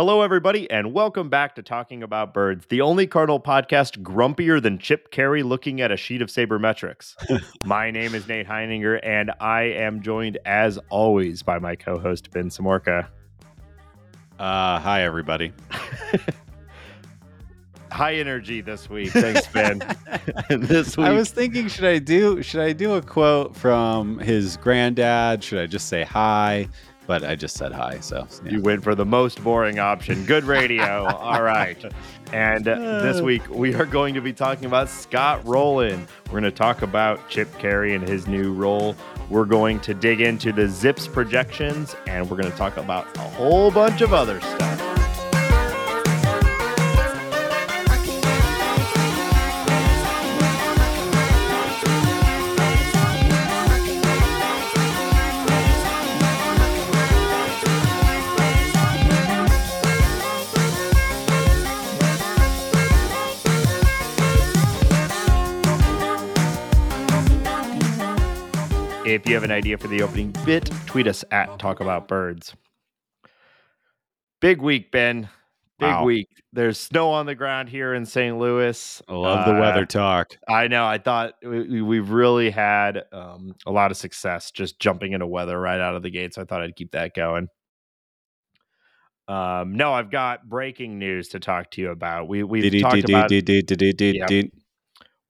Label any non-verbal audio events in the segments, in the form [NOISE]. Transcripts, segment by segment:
Hello, everybody, and welcome back to Talking About Birds, the only Cardinal podcast grumpier than Chip Caray looking at a sheet of sabermetrics. [LAUGHS] my name is Nate Heininger, and I am joined, as always, by my co host, Ben Samorka. Uh, hi, everybody. [LAUGHS] High energy this week. Thanks, Ben. [LAUGHS] this week, I was thinking, should I do should I do a quote from his granddad? Should I just say hi? But I just said hi, so yeah. you went for the most boring option. Good radio. [LAUGHS] All right. And uh, this week we are going to be talking about Scott Rolen. We're going to talk about Chip Caray and his new role. We're going to dig into the ZiPS projections, and we're going to talk about a whole bunch of other stuff. If you have an idea for the opening bit, tweet us at Talk About Birds. Big week, Ben. Big Wow. week. There's snow on the ground here in St. Louis. I love the Uh, weather talk. I know. I thought we, we- we've really had um, a lot of success just jumping into weather right out of the gate. So I thought I'd keep that going. Um, no, I've got breaking news to talk to you about. We we've talked about.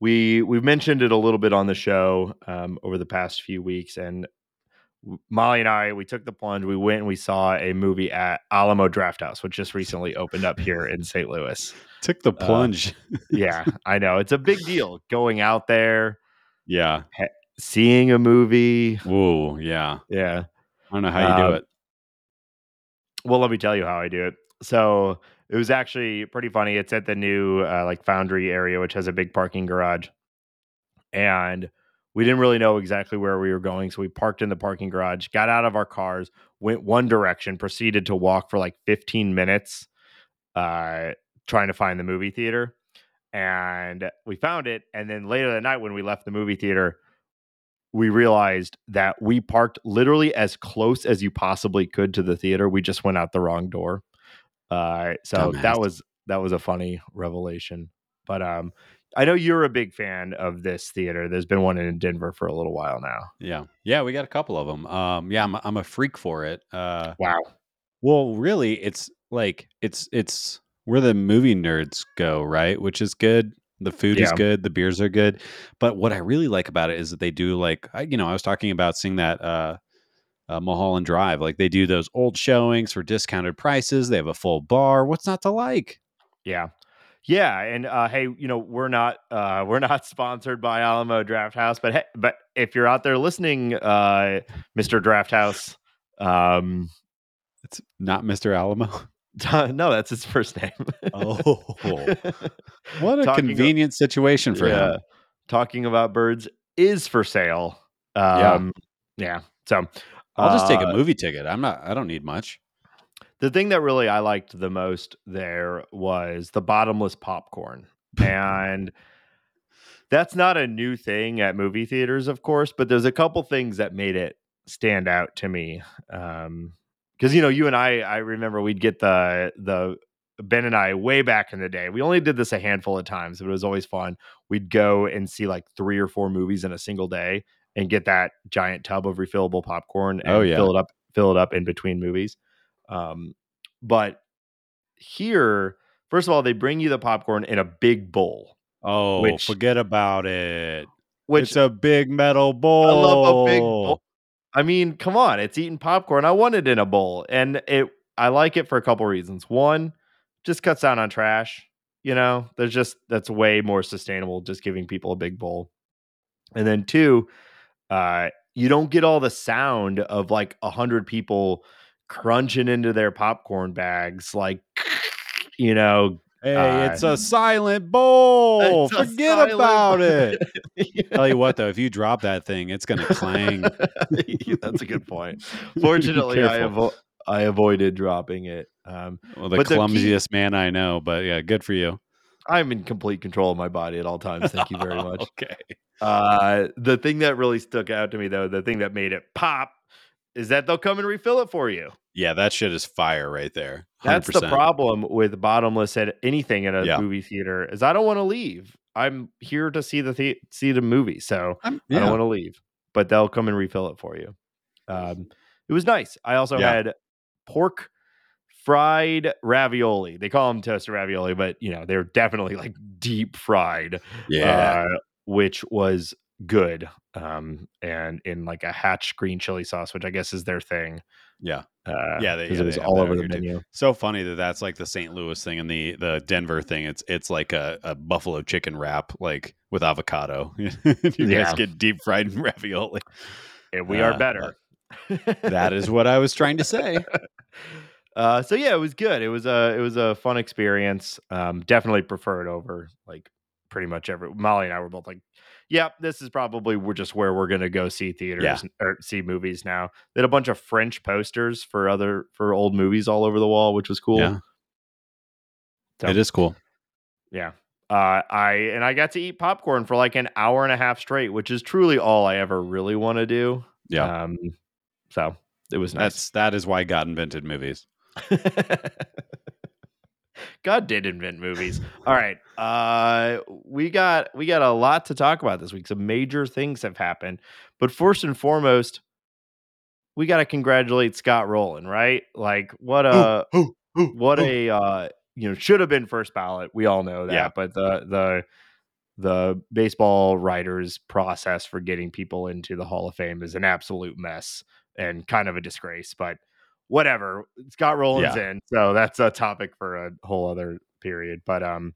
We we've mentioned it a little bit on the show um, over the past few weeks and molly and i we took the plunge we went and we saw a movie at Alamo Drafthouse which just recently opened up here in st louis Took the plunge. yeah i know it's a big deal going out there yeah. seeing a movie Whoa. Yeah. yeah I don't know how you Um, do it. well let me tell you how i do it so it was actually pretty funny it's at the new uh, like foundry area which has a big parking garage and we didn't really know exactly where we were going so we parked in the parking garage got out of our cars went one direction proceeded to walk for like 15 minutes uh trying to find the movie theater and we found it and then later that night when we left the movie theater we realized that we parked literally as close as you possibly could to the theater we just went out the wrong door uh so that was that was a funny revelation but um i know you're a big fan of this theater there's been one in denver for a little while now Yeah. Yeah. We got a couple of them. Um. Yeah. I'm. I'm a freak for it. Uh. wow Well, really, it's like it's it's where the movie nerds go, right? Which is good. The food is good, the beers are good. But what I really like about it is that they do like I, you know, I was talking about seeing that uh uh, Mulholland Drive. Like they do those old showings for discounted prices. They have a full bar. What's not to like? yeah yeah and uh hey you know we're not uh we're not [LAUGHS] sponsored by Alamo Drafthouse but hey, but if you're out there listening uh mr Drafthouse um It's not Mr. Alamo. [LAUGHS] no that's his first name Oh, [LAUGHS] what a Talking convenient situation for yeah, him. talking about birds is for sale. Yeah. Um, yeah. So I'll just take a uh, movie ticket. I'm not. I don't need much. The thing that really I liked the most there was the bottomless popcorn, [LAUGHS] and that's not a new thing at movie theaters, of course. But there's a couple things that made it stand out to me. Um, because you know, you and I, I remember we'd get the the Ben and I way back in the day. We only did this a handful of times, but it was always fun. We'd go and see like three or four movies in a single day and get that giant tub of refillable popcorn and Oh, yeah. fill it up, fill it up in between movies. Um, but here, first of all, they bring you the popcorn in a big bowl, Oh, Which- forget about it. which it's a big metal bowl. I love a big bowl. I mean, come on, it's eating popcorn. I want it in a bowl, and it. I like it for a couple reasons. One, just cuts down on trash. You know, there's just that's way more sustainable. Just giving people a big bowl, and then two, uh, you don't get all the sound of like a hundred people crunching into their popcorn bags, like [LAUGHS] you know. Hey, Uh, it's a silent bowl. Forget silent about bowl. it. [LAUGHS] Tell you what, though, if you drop that thing, it's gonna clang. [LAUGHS] That's a good point. Fortunately, I avo- I avoided dropping it. Um, Well, the But the key- clumsiest man I know, but yeah, good for you. I'm in complete control of my body at all times. Thank you very [LAUGHS] much. okay. Uh, the thing that really stuck out to me, though, the thing that made it pop is that they'll come and refill it for you. Yeah, that shit is fire right there. 100%. That's the problem with bottomless at anything in a Yeah. movie theater is I don't want to leave. I'm here to see the, the see the movie, so I'm- I don't want to leave. But they'll come and refill it for you. Um, it was nice. I also Yeah. had pork fried ravioli. They call them toasted ravioli, but you know they're definitely like deep fried, yeah. uh, which was good. Um, and in like a hatch green chili sauce, which I guess is their thing. Yeah. Uh, Yeah, they- yeah, it was all over the here, too. menu. so funny that that's like the St. Louis thing and the the Denver thing. It's it's like a, a buffalo chicken wrap, like with avocado. [LAUGHS] you Yeah. guys get deep fried [LAUGHS] ravioli. And we Uh, are better. That is what I was trying to say. [LAUGHS] Uh, so yeah, it was good. It was a it was a fun experience. Um, definitely preferred over like pretty much every. Molly and I were both like, "Yep, this is probably we're just where we're gonna go see theaters or see movies now." They had a bunch of French posters for other for old movies all over the wall, which was cool. Yeah. So, It is cool. yeah. Uh, I and I got to eat popcorn for like an hour and a half straight, which is truly all I ever really want to do. Yeah. Um, so it was nice. That's that is why God invented movies. [LAUGHS] God did invent movies. All right. Uh we got we got a lot to talk about this week. Some major things have happened. But first and foremost, we got to congratulate Scott Rolen, right? Like what a what a uh you know, should have been first ballot. We all know that, Yeah. but the the the baseball writers process for getting people into the Hall of Fame is an absolute mess and kind of a disgrace, but whatever. Scott Rolen's in, so that's a topic for a whole other period. But um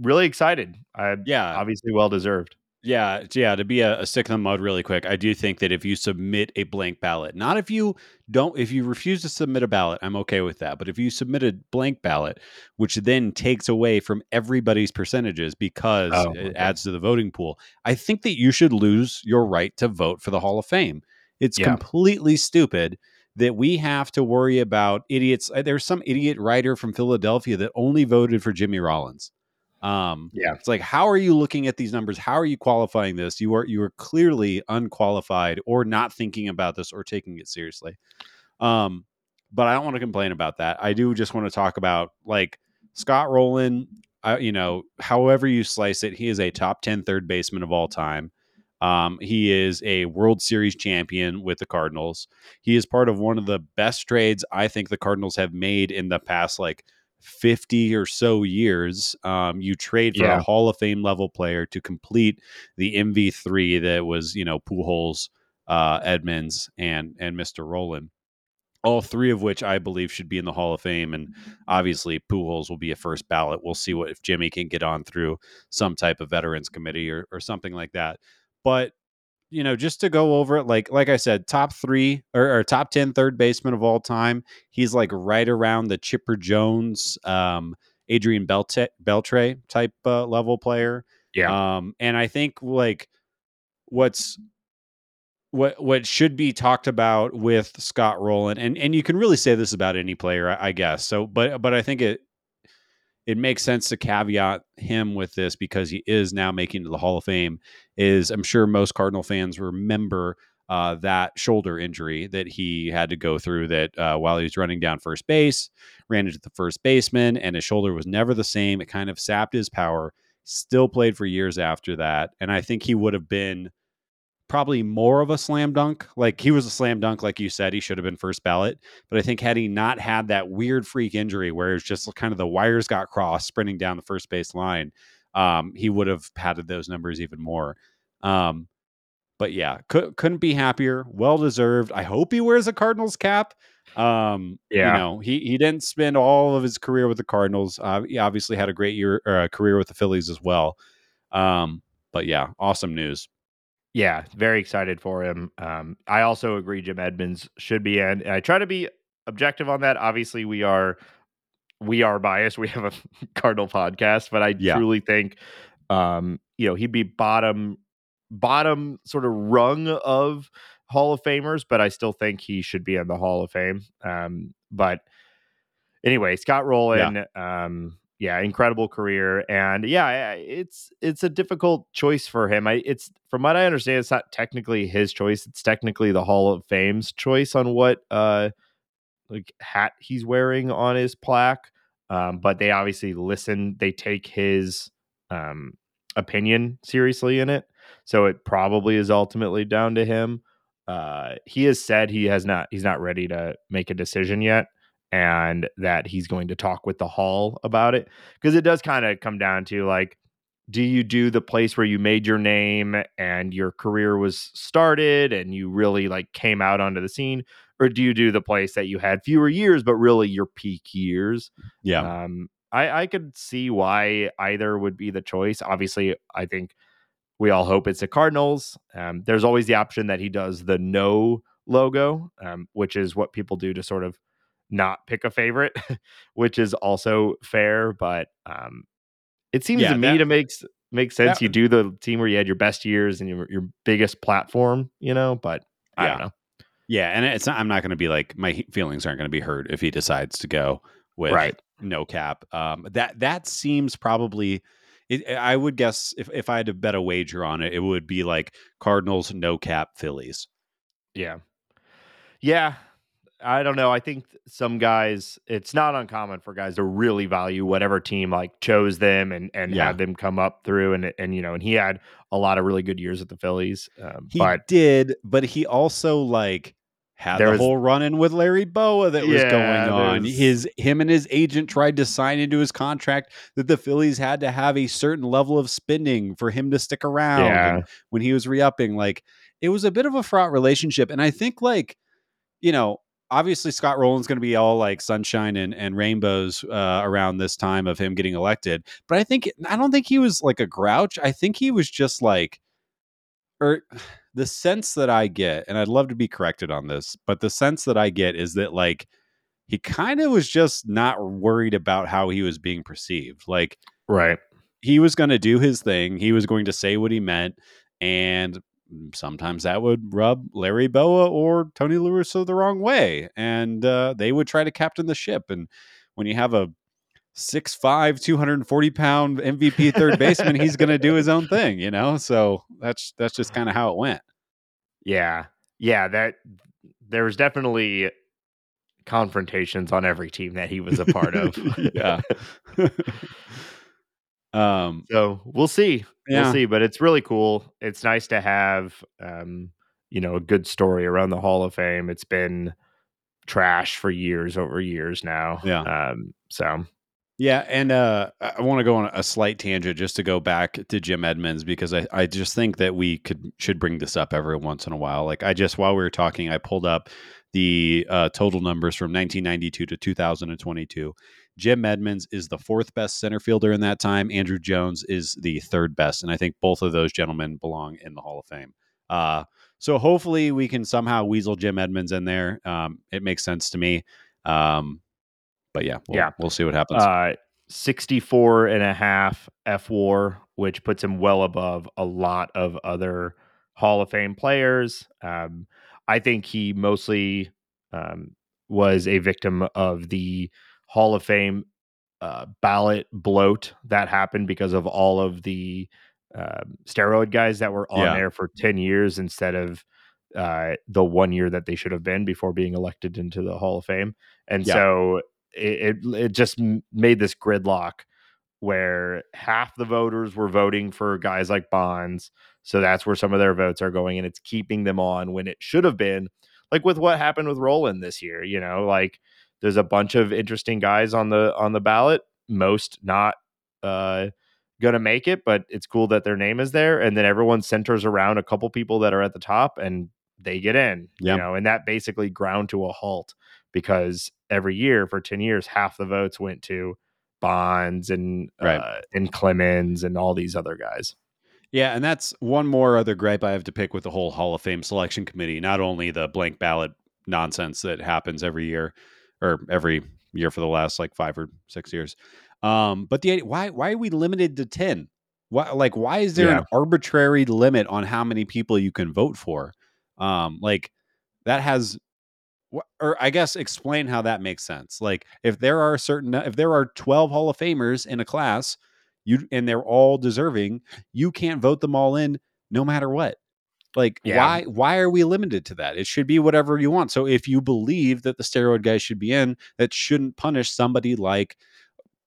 really excited. I Yeah. obviously well deserved. Yeah, yeah. To be a, a stick in the mud really quick, I do think that if you submit a blank ballot, not if you don't, if you refuse to submit a ballot, I'm okay with that. But if you submit a blank ballot, which then takes away from everybody's percentages because Oh, it adds to the voting pool, I think that you should lose your right to vote for the Hall of Fame. It's Yeah. completely stupid that we have to worry about idiots. uh, There's some idiot writer from Philadelphia that only voted for Jimmy Rollins. Um, Yeah. it's like, how are you looking at these numbers? How are you qualifying this? You are you are clearly unqualified or not thinking about this or taking it seriously. Um, but I don't want to complain about that. I do just want to talk about like Scott Rolen. Uh, you know, however you slice it, he is a top 10 third baseman of all time. Um, he is a World Series champion with the Cardinals. He is part of one of the best trades I think the Cardinals have made in the past like 50 or so years. Um, you trade for Yeah. a Hall of Fame level player to complete the MV3 that was, you know, Pujols, uh, Edmonds, and and Mr. Rolen. All three of which I believe should be in the Hall of Fame, and obviously Pujols will be a first ballot. We'll see what if Jimmy can get on through some type of veterans committee or or something like that. But you know, just to go over it, like like I said, top three or, or top 10 third baseman of all time. He's like right around the Chipper Jones, um, Adrian Belte- Beltre type uh, level player. Yeah. Um, and I think like what's what what should be talked about with Scott Rolen, and and you can really say this about any player, I, I guess. So, but but I think it it makes sense to caveat him with this because he is now making the Hall of Fame. Is I'm sure most Cardinal fans remember uh, that shoulder injury that he had to go through. That uh, while he was running down first base, ran into the first baseman, and his shoulder was never the same. It kind of sapped his power. Still played for years after that, and I think he would have been probably more of a slam dunk. Like he was a slam dunk, like you said, he should have been first ballot. But I think had he not had that weird freak injury where it's just kind of the wires got crossed sprinting down the first base line, um, he would have padded those numbers even more. Um, but yeah, cou- couldn't be happier. Well deserved. I hope he wears a Cardinals cap. Um, Yeah. you know, he he didn't spend all of his career with the Cardinals. Uh, he obviously had a great year or a career with the Phillies as well. Um, but yeah, awesome news. Yeah, very excited for him. Um, I also agree Jim Edmonds should be in. And I try to be objective on that. Obviously, we are we are biased. We have a [LAUGHS] Cardinal podcast, but I Yeah. truly think um, you know, he'd be bottom bottom sort of rung of Hall of Famers, but I still think he should be in the Hall of Fame. Um, but anyway, Scott Rolen, um, yeah, incredible career, and yeah, it's it's a difficult choice for him. I it's from what I understand, it's not technically his choice. It's technically the Hall of Fame's choice on what uh like hat he's wearing on his plaque. Um, but they obviously listen. They take his um opinion seriously in it, so it probably is ultimately down to him. Uh, he has said he has not. He's not ready to make a decision yet and that he's going to talk with the hall about it because it does kind of come down to like do you do the place where you made your name and your career was started and you really like came out onto the scene or do you do the place that you had fewer years but really your peak years Yeah. um i i could see why either would be the choice obviously i think we all hope it's the cardinals um there's always the option that he does the no logo um which is what people do to sort of not pick a favorite, [LAUGHS] which is also fair. But um, it seems Yeah, to me that- to make make sense. that- you do the team where you had your best years and your your biggest platform, you know. But I don't Yeah. know. Yeah, and it's not, I'm not going to be like my feelings aren't going to be hurt if he decides to go with Right. no cap. Um, that that seems probably. It, I would guess if, if I had to bet a wager on it, it would be like Cardinals no cap Phillies. Yeah, yeah. I don't know. I think some guys, it's not uncommon for guys to really value whatever team like chose them and and Yeah. had them come up through and and you know and he had a lot of really good years at the Phillies. Um, He but did, but he also like had There the was- whole run in with Larry Bowa that was Yeah, going on. His him and his agent tried to sign into his contract that the Phillies had to have a certain level of spending for him to stick around. Yeah. When he was re-upping, like it was a bit of a fraught relationship. And I think like, you know, obviously Scott Rolen's going to be all like sunshine and, and rainbows uh, around this time of him getting elected. But I think I don't think he was like a grouch. I think he was just like, or [SIGHS] the sense that I get, and I'd love to be corrected on this, but the sense that I get is that like he kind of was just not worried about how he was being perceived. Like right. he was going to do his thing. He was going to say what he meant, and sometimes that would rub Larry Bowa or Tony La Russa the wrong way, and uh, they would try to captain the ship. And when you have a 6'5", 240 pound MVP [LAUGHS] third baseman, he's going to do his own thing, you know. So that's that's just kind of how it went. Yeah. Yeah, that there was definitely confrontations on every team that he was a part of. [LAUGHS] yeah. [LAUGHS] um. so we'll see. Yeah. We'll see. But it's really cool. It's nice to have um, you know, a good story around the Hall of Fame. It's been trash for years over years now. Yeah. Um, so Yeah, and uh, I want to go on a slight tangent just to go back to Jim Edmonds because I, I just think that we could should bring this up every once in a while. Like I just while we were talking, I pulled up the uh, total numbers from 1992 to 2022. Jim Edmonds is the fourth best center fielder in that time. Andruw Jones is the third best, and I think both of those gentlemen belong in the Hall of Fame. Uh, so hopefully we can somehow weasel Jim Edmonds in there. Um, it makes sense to me. Um, but yeah, we'll, Yeah. we'll see what happens. uh 64 and a half fWAR, which puts him well above a lot of other Hall of Fame players. Um, I think he mostly um, was a victim of the Hall of Fame uh, ballot bloat that happened because of all of the um, steroid guys that were on Yeah. there for 10 years instead of uh, the one year that they should have been before being elected into the Hall of Fame. And Yeah. so it, it, it just made this gridlock where half the voters were voting for guys like Bonds. So that's where some of their votes are going, and it's keeping them on when it should have been like with what happened with Rolen this year. You know, like there's a bunch of interesting guys on the on the ballot, most not uh gonna make it, but it's cool that their name is there, and then everyone centers around a couple people that are at the top, and they get in. Yeah. You know, and that basically ground to a halt because every year for ten years, half the votes went to Bonds and Right. uh, and Clemens and all these other guys. Yeah, and that's one more other gripe I have to pick with the whole Hall of Fame selection committee. Not only the blank ballot nonsense that happens every year or every year for the last like five or six years, um, but the why why are we limited to ten? Why like why is there Yeah. an arbitrary limit on how many people you can vote for? Um, like that has or I guess explain how that makes sense. Like if there are certain if there are 12 Hall of Famers in a class, you and they're all deserving, you can't vote them all in no matter what. Like Yeah. why why are we limited to that? It should be whatever you want. So if you believe that the steroid guys should be in, that shouldn't punish somebody like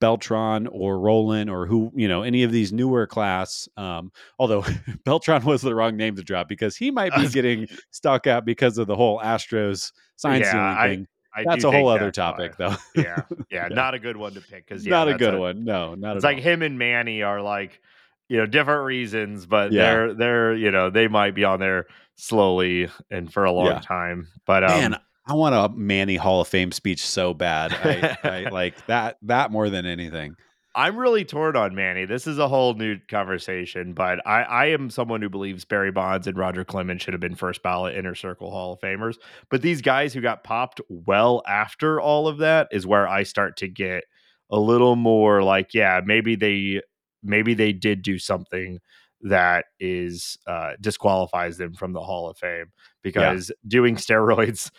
Beltran or Rolen or who, you know, any of these newer class. Um, although [LAUGHS] Beltran was the wrong name to drop because he might be [LAUGHS] getting stuck out because of the whole Astros sign Yeah, stealing I- thing. I That's a whole other why. topic, though. yeah, [LAUGHS] yeah, not a good one to pick because yeah, not a good one. No, not a It's like all. him and Manny are like, you know, different reasons, but Yeah. they're they're you know they might be on there slowly and for a long Yeah. time. But um, Man, I want a Manny Hall of Fame speech so bad. I, I [LAUGHS] like that that more than anything. I'm really torn on Manny. This is a whole new conversation, but I, I am someone who believes Barry Bonds and Roger Clemens should have been first ballot inner circle Hall of Famers. But these guys who got popped well after all of that is where I start to get a little more like, yeah, maybe they maybe they did do something that is uh, disqualifies them from the Hall of Fame because doing [LAUGHS] steroids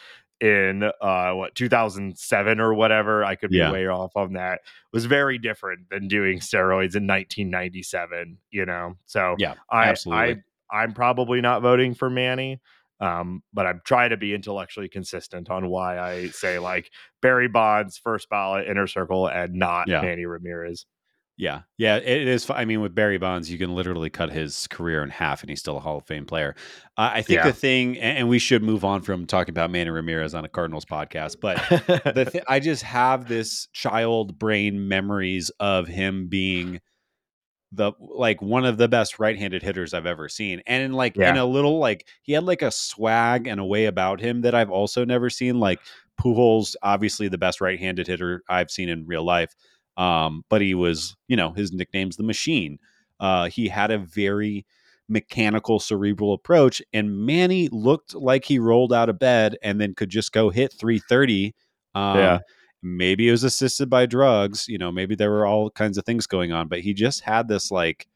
in uh what 2007 or whatever I could be Yeah. way off on that was very different than doing steroids in 1997 you know so Yeah, I absolutely. I I'm probably not voting for Manny um but I'm trying to be intellectually consistent on why I say like Barry Bonds first ballot inner circle and not Yeah. Manny Ramirez Yeah, yeah, it is. I mean, with Barry Bonds, you can literally cut his career in half, and he's still a Hall of Fame player. Uh, I think Yeah. the thing, and we should move on from talking about Manny Ramirez on a Cardinals podcast, but the th- [LAUGHS] I just have this child brain memories of him being the like one of the best right-handed hitters I've ever seen, and in like in a little like he had like a swag and a way about him that I've also never seen. Like Pujols, obviously the best right-handed hitter I've seen in real life, um, but he was you know his nickname's the Machine. Uh, he had a very mechanical cerebral approach and manny looked like he rolled out of bed and then could just go hit 330 um, Yeah. maybe it was assisted by drugs you know maybe there were all kinds of things going on but he just had this like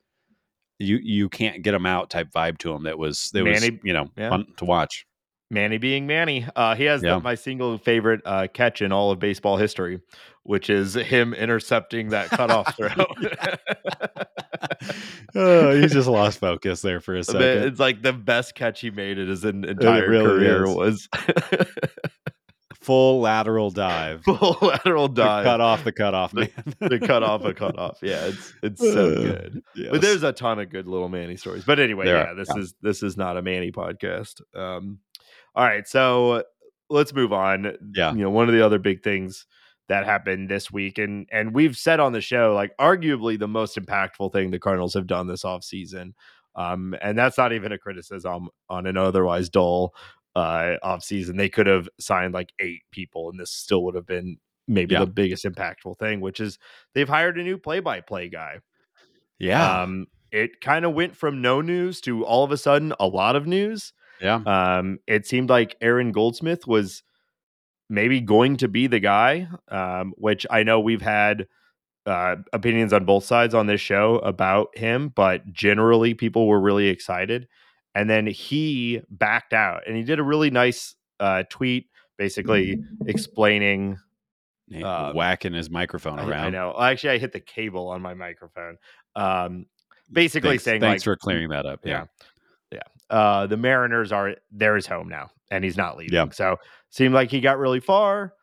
you you can't get him out type vibe to him that was that was Manny- you know yeah. fun to watch Manny being Manny. Uh, he has the- my single favorite uh, catch in all of baseball history, which is him intercepting that cutoff [LAUGHS] throw. [LAUGHS] oh, he just lost focus there for a second It's like the best catch he made in his entire really career is. was [LAUGHS] full lateral dive full lateral dive. cut off the cutoff man the cut off a cut off. Yeah, it's it's so good. Yes. But there's a ton of good little Manny stories. But anyway, There yeah, are, this yeah. is this is not a Manny podcast. Um, all right, so let's move on. Yeah. you know, one of the other big things that happened this week, and and we've said on the show, like arguably the most impactful thing the Cardinals have done this offseason. Um, and that's not even a criticism on an otherwise dull uh offseason. They could have signed like eight people, and this still would have been maybe Yeah. the biggest impactful thing, which is they've hired a new play-by-play guy. yeah Um, it kind of went from no news to all of a sudden a lot of news. yeah Um, it seemed like Aaron Goldsmith was maybe going to be the guy, um, which I know we've had uh, opinions on both sides on this show about him, but generally people were really excited. And then he backed out and he did a really nice uh, tweet basically explaining um, whacking his microphone around I know. Actually, I hit the cable on my microphone. Um, basically thanks, saying thanks like, for clearing that up yeah Yeah. uh, the Mariners are there is home now, and he's not leaving. Yeah. So seemed like he got really far.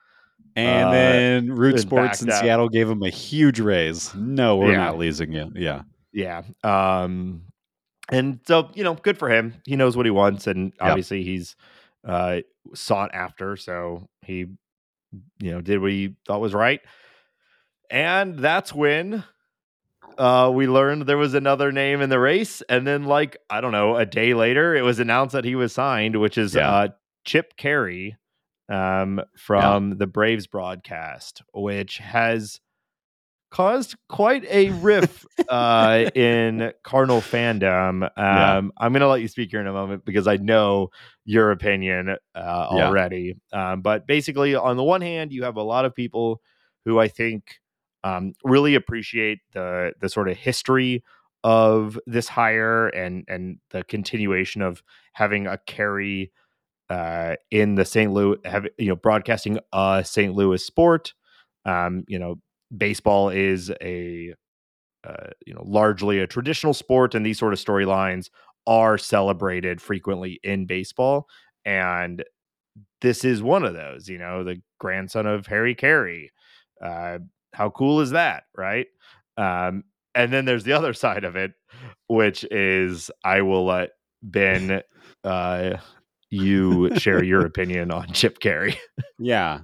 And Uh, then Root Sports in out. Seattle gave him a huge raise. No, we're Yeah. not losing you. Yeah. Yeah. Um, and so you know, good for him. He knows what he wants, and obviously he's uh, sought after. So he, you know, did what he thought was right. And that's when uh, we learned there was another name in the race. And then, like, I don't know, a day later, it was announced that he was signed, which is Yeah. uh, Chip Caray um, from the Braves broadcast, which has caused quite a riff uh, [LAUGHS] in Cardinal fandom. Um, Yeah. I'm going to let you speak here in a moment because I know your opinion uh, Yeah. already. Um, but basically, on the one hand, you have a lot of people who I think um, really appreciate the the sort of history of this hire and and the continuation of having a Caray uh, in the St. Louis, have you know, broadcasting a St. Louis sport. Um, you know, baseball is a uh, you know largely a traditional sport, and these sort of storylines are celebrated frequently in baseball. And this is one of those. You know, the grandson of Harry Caray. Uh, how cool is that, right? Um, and then there's the other side of it, which is I will let Ben [LAUGHS] uh, you share your opinion on Chip Caray. [LAUGHS] yeah.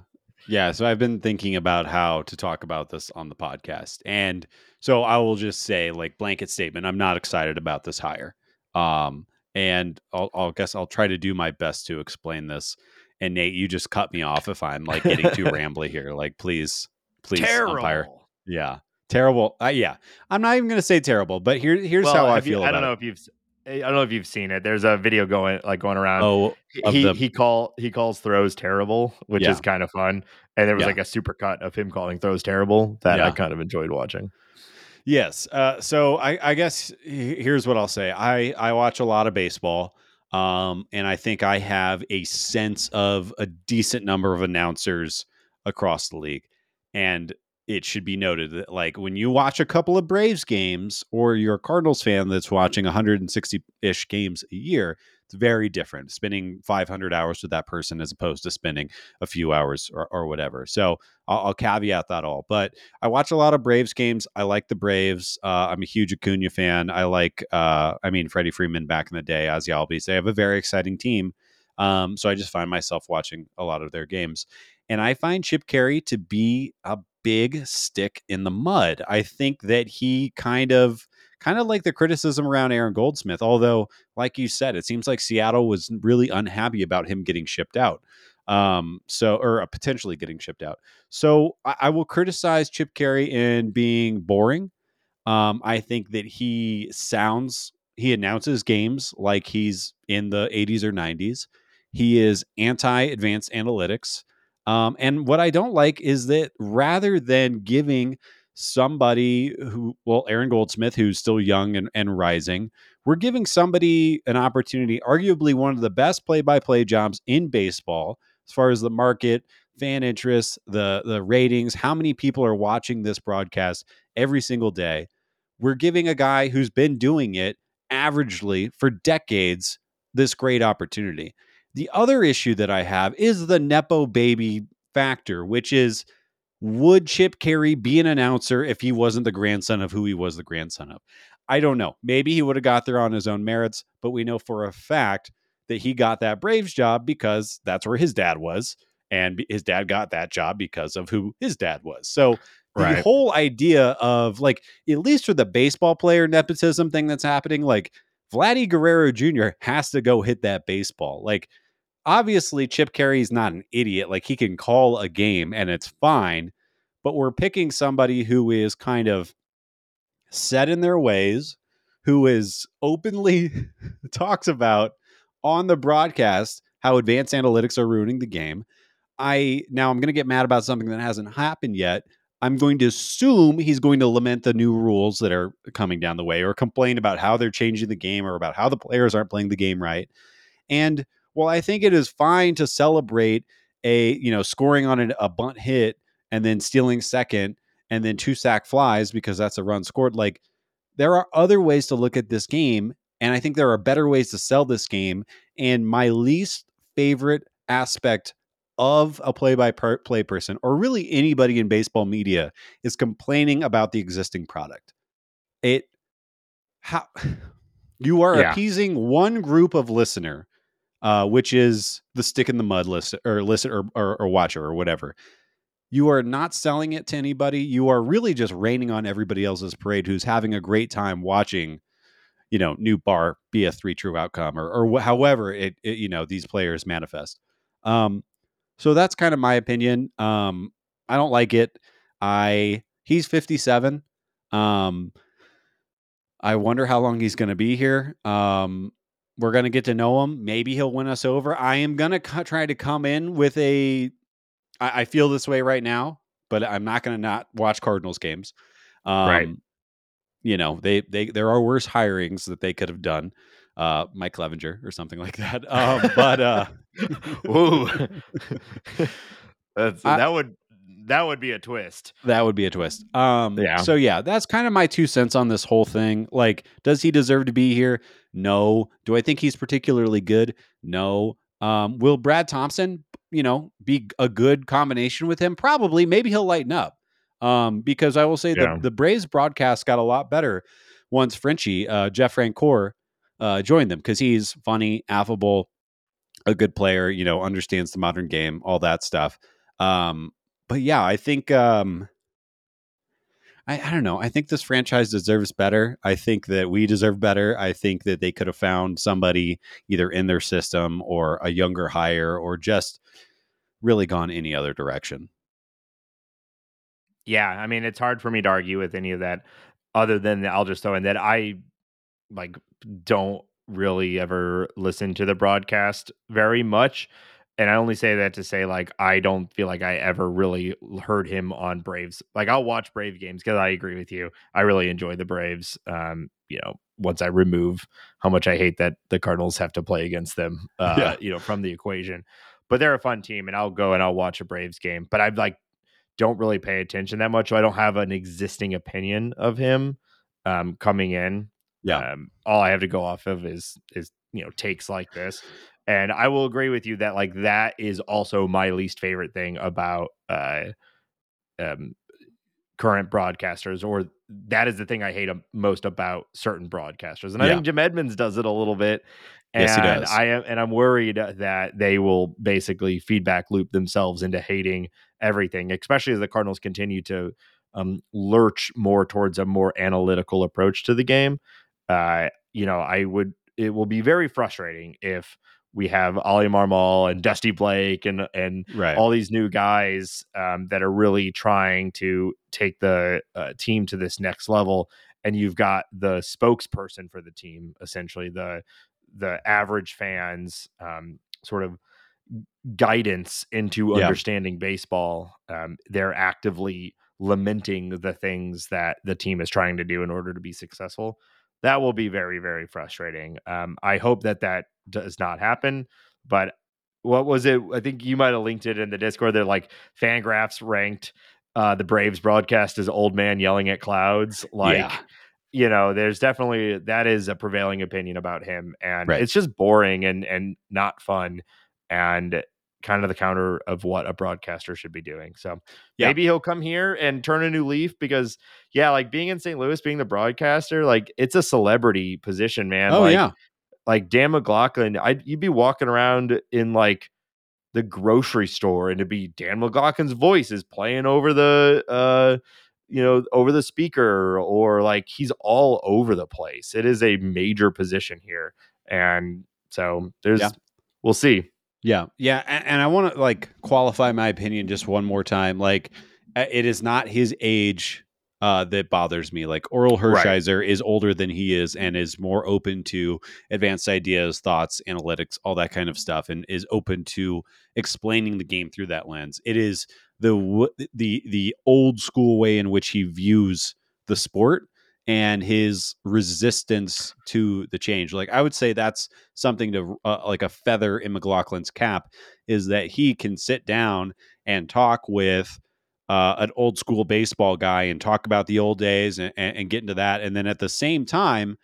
Yeah. So I've been thinking about how to talk about this on the podcast. And so I will just say, like, blanket statement, I'm not excited about this hire. Um, and I'll, I'll guess I'll try to do my best to explain this. And Nate, you just cut me off if I'm like getting too [LAUGHS] rambly here. Like, please, please, Terrible. umpire. Yeah. Terrible. Uh, yeah. I'm not even going to say terrible, but here, here's Well, how I have you- feel I don't know it. if you've. I don't know if you've seen it. There's a video going like going around. Oh, of he the- he call he calls throws terrible, which Yeah. is kind of fun. And there was Yeah. like a super cut of him calling throws terrible that I kind of enjoyed watching. Yes. Uh, so I, I guess here's what I'll say. I, I watch a lot of baseball, um, and I think I have a sense of a decent number of announcers across the league. And it should be noted that, like, when you watch a couple of Braves games, or you're a Cardinals fan that's watching 160 ish games a year, it's very different. Spending 500 hours with that person as opposed to spending a few hours or, or whatever. So I'll, I'll caveat that all. But I watch a lot of Braves games. I like the Braves. Uh, I'm a huge Acuna fan. I like, uh, I mean, Freddie Freeman back in the day, Ozzie Albies. They have a very exciting team. Um, so I just find myself watching a lot of their games. And I find Chip Caray to be a big stick in the mud. I think that he kind of, kind of like the criticism around Aaron Goldsmith, although, like you said, it seems like Seattle was really unhappy about him getting shipped out. Um, so, or uh, potentially getting shipped out. So I, I will criticize Chip Caray in being boring. Um, I think that he sounds he announces games like he's in the 80s or 90s. He is anti advanced analytics. Um, and what I don't like is that rather than giving somebody who, well, Aaron Goldsmith, who's still young and, and rising, we're giving somebody an opportunity, arguably one of the best play by play jobs in baseball, as far as the market, fan interest, the the ratings, how many people are watching this broadcast every single day. We're giving a guy who's been doing it averagely for decades this great opportunity. The other issue that I have is the Nepo baby factor, which is would Chip Caray be an announcer if he wasn't the grandson of who he was the grandson of? I don't know. Maybe he would have got there on his own merits, but we know for a fact that he got that Braves job because that's where his dad was. And his dad got that job because of who his dad was. So the Right. whole idea of like, at least for the baseball player nepotism thing that's happening, like Vladdy Guerrero Jr. has to go hit that baseball. Like, obviously, Chip Caray's not an idiot. Like, he can call a game and it's fine, but we're picking somebody who is kind of set in their ways, who is openly [LAUGHS] talks about on the broadcast how advanced analytics are ruining the game. I now I'm going to get mad about something that hasn't happened yet. I'm going to assume he's going to lament the new rules that are coming down the way or complain about how they're changing the game or about how the players aren't playing the game right. And while I think it is fine to celebrate a, you know, scoring on an, a bunt hit and then stealing second and then two sac flies because that's a run scored, like there are other ways to look at this game. And I think there are better ways to sell this game. And my least favorite aspect of a play by play person, or really anybody in baseball media, is complaining about the existing product. It, how, [SIGHS] you are Yeah. appeasing one group of listener, uh, which is the stick in the mud list or listen or, or, or watcher or whatever. You are not selling it to anybody. You are really just raining on everybody else's parade who's having a great time watching, you know, new bar be a three true outcome or, or wh- however it, it, you know, these players manifest. Um, so that's kind of my opinion. Um, I don't like it. I, he's 57. Um, I wonder how long he's going to be here. Um, we're going to get to know him. Maybe he'll win us over. I am going to co- try to come in with a. I, I feel this way right now, but I'm not going to not watch Cardinals games. Um, Right. You know, they they there are worse hirings that they could have done. Uh, Mike Clevenger or something like that. Um, but uh, [LAUGHS] Ooh. [LAUGHS] That's I- that would that would be a twist. That would be a twist. Um, Yeah. So yeah, that's kind of my two cents on this whole thing. Like, does he deserve to be here? No. Do I think he's particularly good? No. Um, will Brad Thompson, you know, be a good combination with him? Probably. Maybe he'll lighten up. Um, because I will say Yeah. the the Braves broadcast got a lot better once Frenchie, uh, Jeff Francoeur, uh, joined them because he's funny, affable, a good player. You know, understands the modern game, all that stuff. Um, but yeah, I think um, I, I don't know. I think this franchise deserves better. I think that we deserve better. I think that they could have found somebody either in their system or a younger hire or just really gone any other direction. Yeah, I mean, it's hard for me to argue with any of that, other than I'll just throw in that I like don't really ever listen to the broadcast very much, and I only say that to say like I don't feel like I ever really heard him on Braves. Like I'll watch Brave games because I agree with you. I really enjoy the Braves. Um, you know, once I remove how much I hate that the Cardinals have to play against them, [LAUGHS] uh, Yeah. you know, from the equation. But they're a fun team, and I'll go and I'll watch a Braves game. But I've like don't really pay attention that much. So I don't have an existing opinion of him um, coming in. Yeah. Um, all I have to go off of is is you know takes like this, and I will agree with you that like that is also my least favorite thing about uh, um, current broadcasters, or that is the thing I hate most about certain broadcasters. And I Yeah. think Jim Edmonds does it a little bit. And Yes, he does. I am, and I'm worried that they will basically feedback loop themselves into hating everything, especially as the Cardinals continue to um, lurch more towards a more analytical approach to the game. Uh, you know, I would. It will be very frustrating if we have Oli Marmol and Dusty Blake and and Right. all these new guys um, that are really trying to take the uh, team to this next level and you've got the spokesperson for the team essentially the the average fans um, sort of guidance into Yeah. understanding baseball um, they're actively lamenting the things that the team is trying to do in order to be successful that will be very very frustrating um, i hope that that does not happen but what was it? I think you might have linked it in the Discord. That like Fangraphs ranked uh, the Braves broadcast as old man yelling at clouds. Like, Yeah. you know, there's definitely that is a prevailing opinion about him, and Right. it's just boring and and not fun, and kind of the counter of what a broadcaster should be doing. So Yeah. maybe he'll come here and turn a new leaf because yeah, like being in St. Louis, being the broadcaster, like it's a celebrity position, man. oh like, yeah. like Dan McLaughlin, I you'd be walking around in like the grocery store and it'd be Dan McLaughlin's voice is playing over the uh you know over the speaker or like he's all over the place. It is a major position here. And so there's Yeah. we'll see. Yeah, yeah, and, and I want to like qualify my opinion just one more time. Like, uh, it is not his age uh, that bothers me. Like, Orel Right. Hershiser is older than he is and is more open to advanced ideas, thoughts, analytics, all that kind of stuff, and is open to explaining the game through that lens. It is the w- the the old school way in which he views the sport and his resistance to the change. Like, I would say that's something to uh, like a feather in McLaughlin's cap is that he can sit down and talk with uh, an old school baseball guy and talk about the old days and, and, and get into that, and then at the same time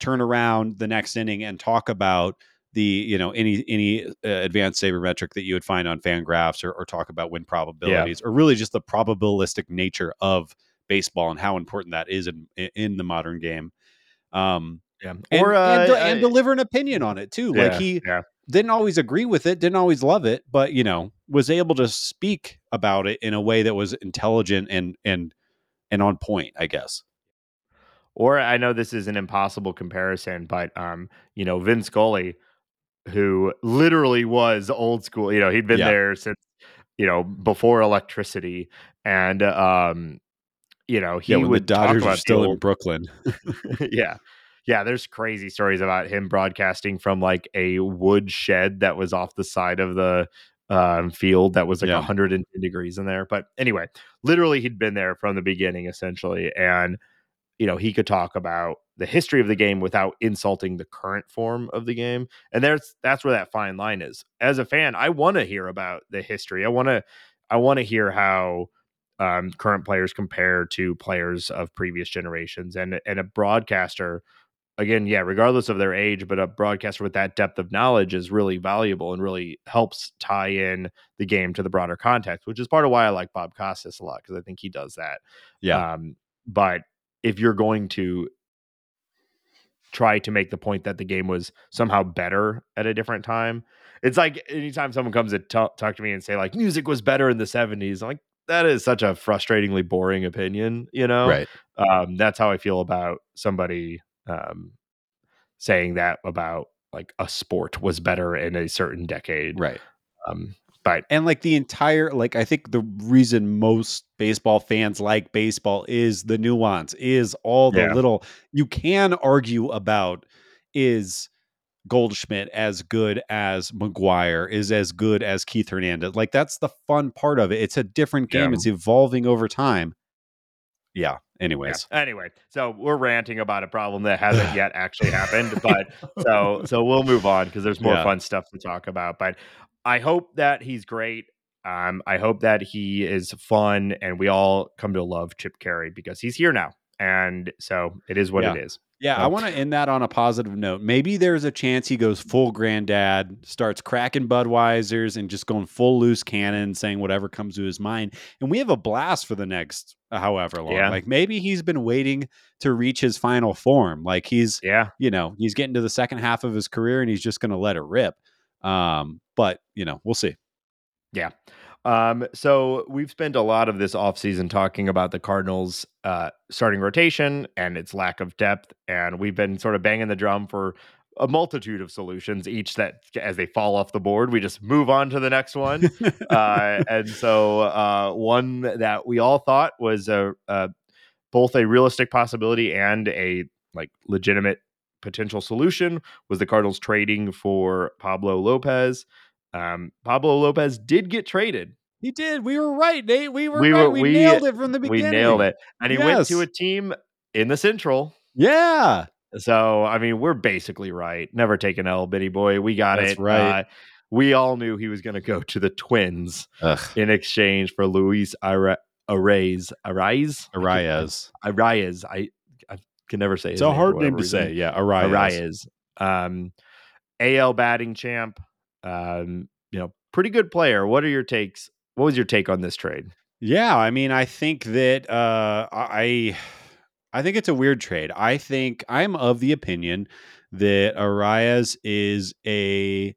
turn around the next inning and talk about the you know any any uh, advanced sabermetric that you would find on Fangraphs or, or talk about win probabilities or really just the probabilistic nature of baseball and how important that is in in the modern game. Um, Yeah. and, uh, and, and deliver an opinion on it too. like he yeah. didn't always agree with it, didn't always love it, but you know, was able to speak about it in a way that was intelligent and and and on point, I guess. Or I know this is an impossible comparison, but um, you know, Vince Scully, who literally was old school, you know, he'd been Yeah. there since, you know, before electricity. And um, you know, he yeah, when the would talk Dodgers about are the still in Brooklyn. [LAUGHS] [LAUGHS] yeah. Yeah, there's crazy stories about him broadcasting from like a wood shed that was off the side of the um, field that was like Yeah. 110 degrees in there. But anyway, literally, he'd been there from the beginning essentially. And, you know, he could talk about the history of the game without insulting the current form of the game. And there's that's where that fine line is. As a fan, I want to hear about the history. I want to I want to hear how um, current players compare to players of previous generations and and a broadcaster again yeah regardless of their age but a broadcaster with that depth of knowledge is really valuable and really helps tie in the game to the broader context which is part of why i like bob costas a lot because i think he does that Yeah. um, but if you're going to try to make the point that the game was somehow better at a different time it's like anytime someone comes to t- talk to me and say like music was better in the 70s I'm like that is such a frustratingly boring opinion you know right. um, that's how I feel about somebody um, saying that about like a sport was better in a certain decade. Right. Um, but And like the entire like I think the reason most baseball fans like baseball is the nuance, is all the Yeah. little you can argue about is Goldschmidt as good as McGwire, is as good as Keith Hernandez. Like that's the fun part of it. It's a different game. Yeah. It's evolving over time. Yeah. yeah. Anyways. anyway, so we're ranting about a problem that [LAUGHS] hasn't yet actually happened. But so so we'll move on because there's more Yeah. fun stuff to talk about. But I hope that he's great. Um, I hope that he is fun and we all come to love Chip Caray because he's here now. And so it is what Yeah. it is. Yeah, I want to end that on a positive note. Maybe there's a chance he goes full granddad, starts cracking Budweisers and just going full loose cannon, saying whatever comes to his mind. And we have a blast for the next uh, however long. Yeah. Like maybe he's been waiting to reach his final form. Like he's, Yeah. you know, he's getting to the second half of his career and he's just going to let it rip. Um, but, you know, we'll see. Yeah. Um, so we've spent a lot of this offseason talking about the Cardinals uh, starting rotation and its lack of depth. And we've been sort of banging the drum for a multitude of solutions, each that as they fall off the board, we just move on to the next one. [LAUGHS] uh, and so uh, one that we all thought was a, a both a realistic possibility and a like legitimate potential solution was the Cardinals trading for Pablo Lopez. Um, Pablo Lopez did get traded. he did. We were right, Nate. We were We right. were- we, we- nailed it from the beginning. We nailed it, and he went to a team in the Central. Yeah. So I mean, we're basically right. Never take an L, Bitty boy. We got That's it right. Uh, we all knew he was going to go to the Twins Ugh. in exchange for Luis Ara-. Arraez. Arias. Arias. I, I can never say. It's his a hard name to reason. say. Yeah. Arias. Arias. Um, AL batting champ. Um, you know, pretty good player. What are your takes? What was your take on this trade? Yeah, I mean, I think that uh, I, I think it's a weird trade. I think I'm of the opinion that Arias is a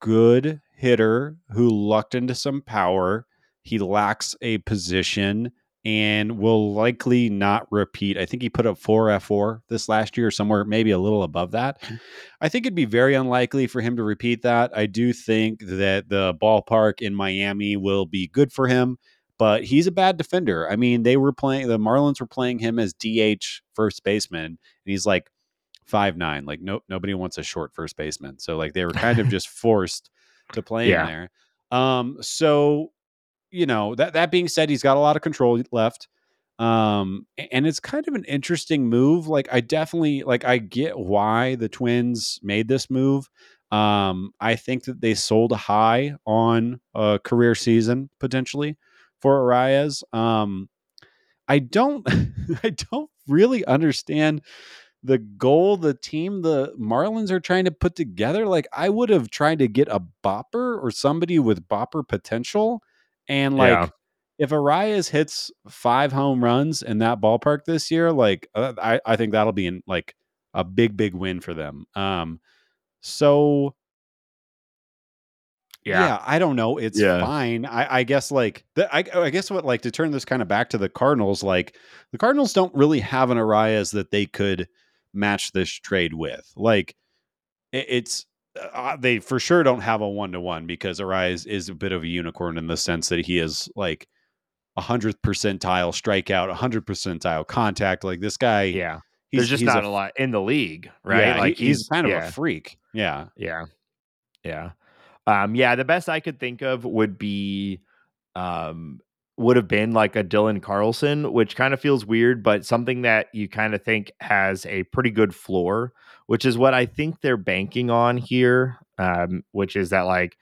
good hitter who lucked into some power. He lacks a position and will likely not repeat. I think he put up four fWAR this last year, somewhere maybe a little above that. I think it'd be very unlikely for him to repeat that. I do think that the ballpark in Miami will be good for him, but he's a bad defender. I mean, they were playing the Marlins were playing him as DH first baseman, and he's like five nine. Like no nobody wants a short first baseman. So like they were kind of [LAUGHS] just forced to play Yeah. him there. Um, so you know that that being said, he's got a lot of control left. Um, and it's kind of an interesting move. Like I definitely like I get why the Twins made this move. Um, I think that they sold a high on a career season potentially for Arias. Um, I don't [LAUGHS] I don't really understand the goal the team the Marlins are trying to put together. Like I would have tried to get a bopper or somebody with bopper potential. And like Yeah. if Arias hits five home runs in that ballpark this year, like uh, I, I think that'll be in like a big, big win for them. Um so yeah, I don't know. It's Yeah. fine. I, I guess like the, I, I guess what like to turn this kind of back to the Cardinals. Like the Cardinals don't really have an Arias that they could match this trade with. Like it, it's uh, they for sure don't have a one to one because Arias is a bit of a unicorn in the sense that he is like a hundredth percentile strikeout, a hundred percentile contact. Like this guy, Yeah. he's There's just he's not a, lot in the league, right? Yeah, like he- he's, kind of yeah. a freak. Yeah, Yeah. Yeah. Um, yeah, the best I could think of would be um would have been like a Dylan Carlson, which kind of feels weird, but something that you kind of think has a pretty good floor, which is what I think they're banking on here. Um, which is that like,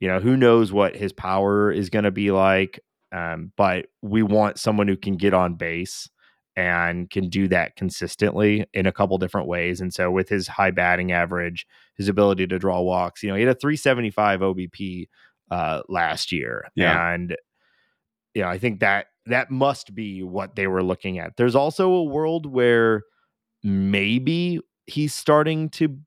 you know, who knows what his power is going to be like. Um, but we want someone who can get on base and can do that consistently in a couple different ways. And so with his high batting average, his ability to draw walks, you know, he had a 375 OBP uh, last year. Yeah. And you know, I think that that must be what they were looking at. There's also a world where maybe he's starting to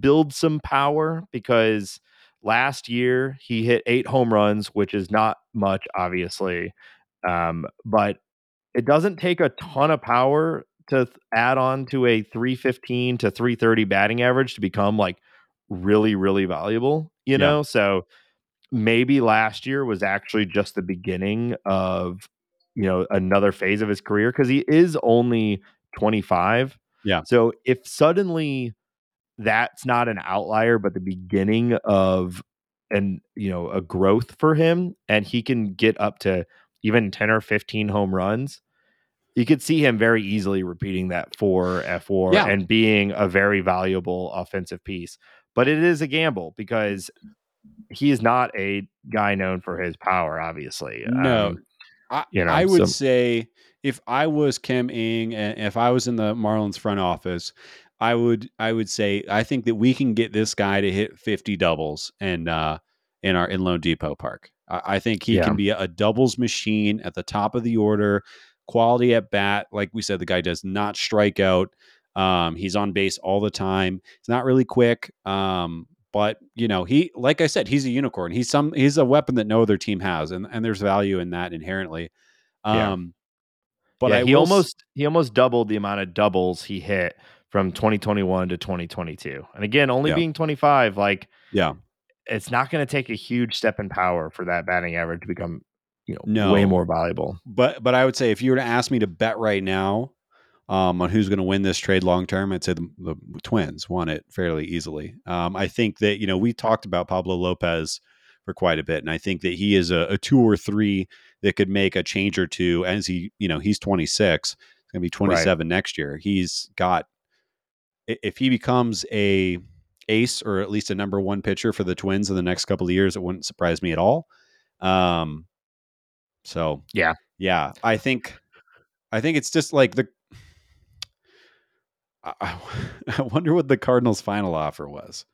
build some power because last year he hit eight home runs, which is not much, obviously. Um, but it doesn't take a ton of power to th- add on to a 315 to 330 batting average to become like really, really valuable, you Yeah. know? So maybe last year was actually just the beginning of you know another phase of his career because he is only 25 Yeah. so if suddenly that's not an outlier but the beginning of and you know a growth for him and he can get up to even 10 or 15 home runs you could see him very easily repeating that for fWAR Yeah. and being a very valuable offensive piece but it is a gamble because he is not a guy known for his power obviously No, Um, I, you know, I would so- say if I was Kim Ng and if I was in the Marlins front office, I would I would say I think that we can get this guy to hit 50 doubles and uh in our in loanDepot Park. I, I think he Yeah. can be a doubles machine at the top of the order, quality at bat. Like we said, the guy does not strike out. Um, he's on base all the time. He's not really quick. Um, but you know, he like I said, he's a unicorn. He's some he's a weapon that no other team has, and, and there's value in that inherently. Yeah. But yeah, I he s- almost he almost doubled the amount of doubles he hit from 2021 to 2022 and again only Yeah. being 25 like Yeah. it's not going to take a huge step in power for that batting average to become you know No. way more valuable But but I would say if you were to ask me to bet right now um, on who's going to win this trade long term, I'd say the, the Twins won it fairly easily. Um, I think that you know we talked about Pablo Lopez for quite a bit, and I think that he is a, a two or three that could make a change or two. As he you know he's 26, he's going to be 27 next year. He's got if he becomes a ace or at least a number one pitcher for the Twins in the next couple of years, it wouldn't surprise me at all. Um, so Yeah. yeah, I think, I think it's just like the. I, I [LAUGHS] wonder what the Cardinals' final offer was,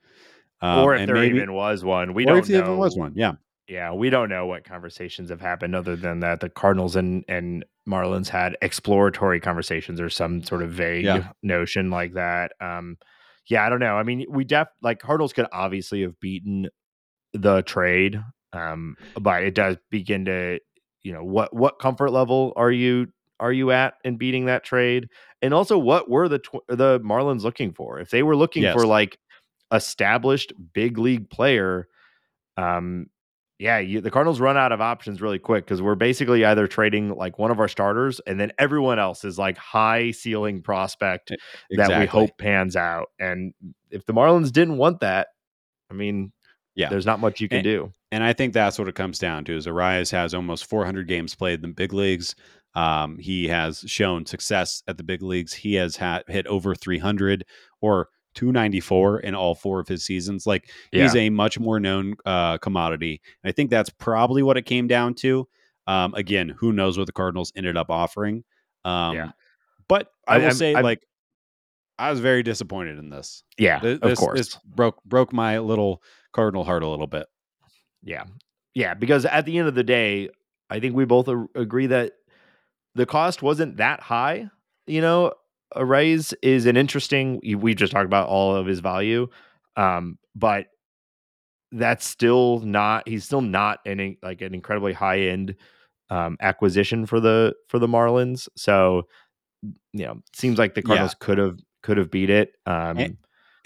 Um, or if and there maybe- even was one we don't if there know even was one. Yeah, yeah we don't know what conversations have happened other than that the cardinals and and marlins had exploratory conversations or some sort of vague Yeah. notion like that um yeah i don't know i mean we def like cardinals could obviously have beaten the trade um but it does begin to you know what what comfort level are you are you at in beating that trade and also what were the tw- the marlins looking for if they were looking Yes. for like established big league player um yeah you, the cardinals run out of options really quick because we're basically either trading like one of our starters and then everyone else is like high ceiling prospect that we hope pans out and if the marlins didn't want that i mean Yeah. there's not much you can And- do And I think that's what it comes down to is Arias has almost 400 games played in the big leagues. Um, he has shown success at the big leagues. He has had hit over 300 or 294 in all four of his seasons. Like he's a much more known uh, commodity. And I think that's probably what it came down to. Um, again, who knows what the Cardinals ended up offering? Um, Yeah. But I, I- will I'm- say, I'm- like, I was very disappointed in this. yeah Th- of This, course this broke broke my little Cardinal heart a little bit. Yeah. Yeah. Because at the end of the day, I think we both agree that the cost wasn't that high. You know, Arraez is an interesting, we just talked about all of his value. Um, but that's still not, he's still not an, like an incredibly high end um, acquisition for the, for the Marlins. So, you know, seems like the Yeah. Cardinals could have, could have beat it. Um, And-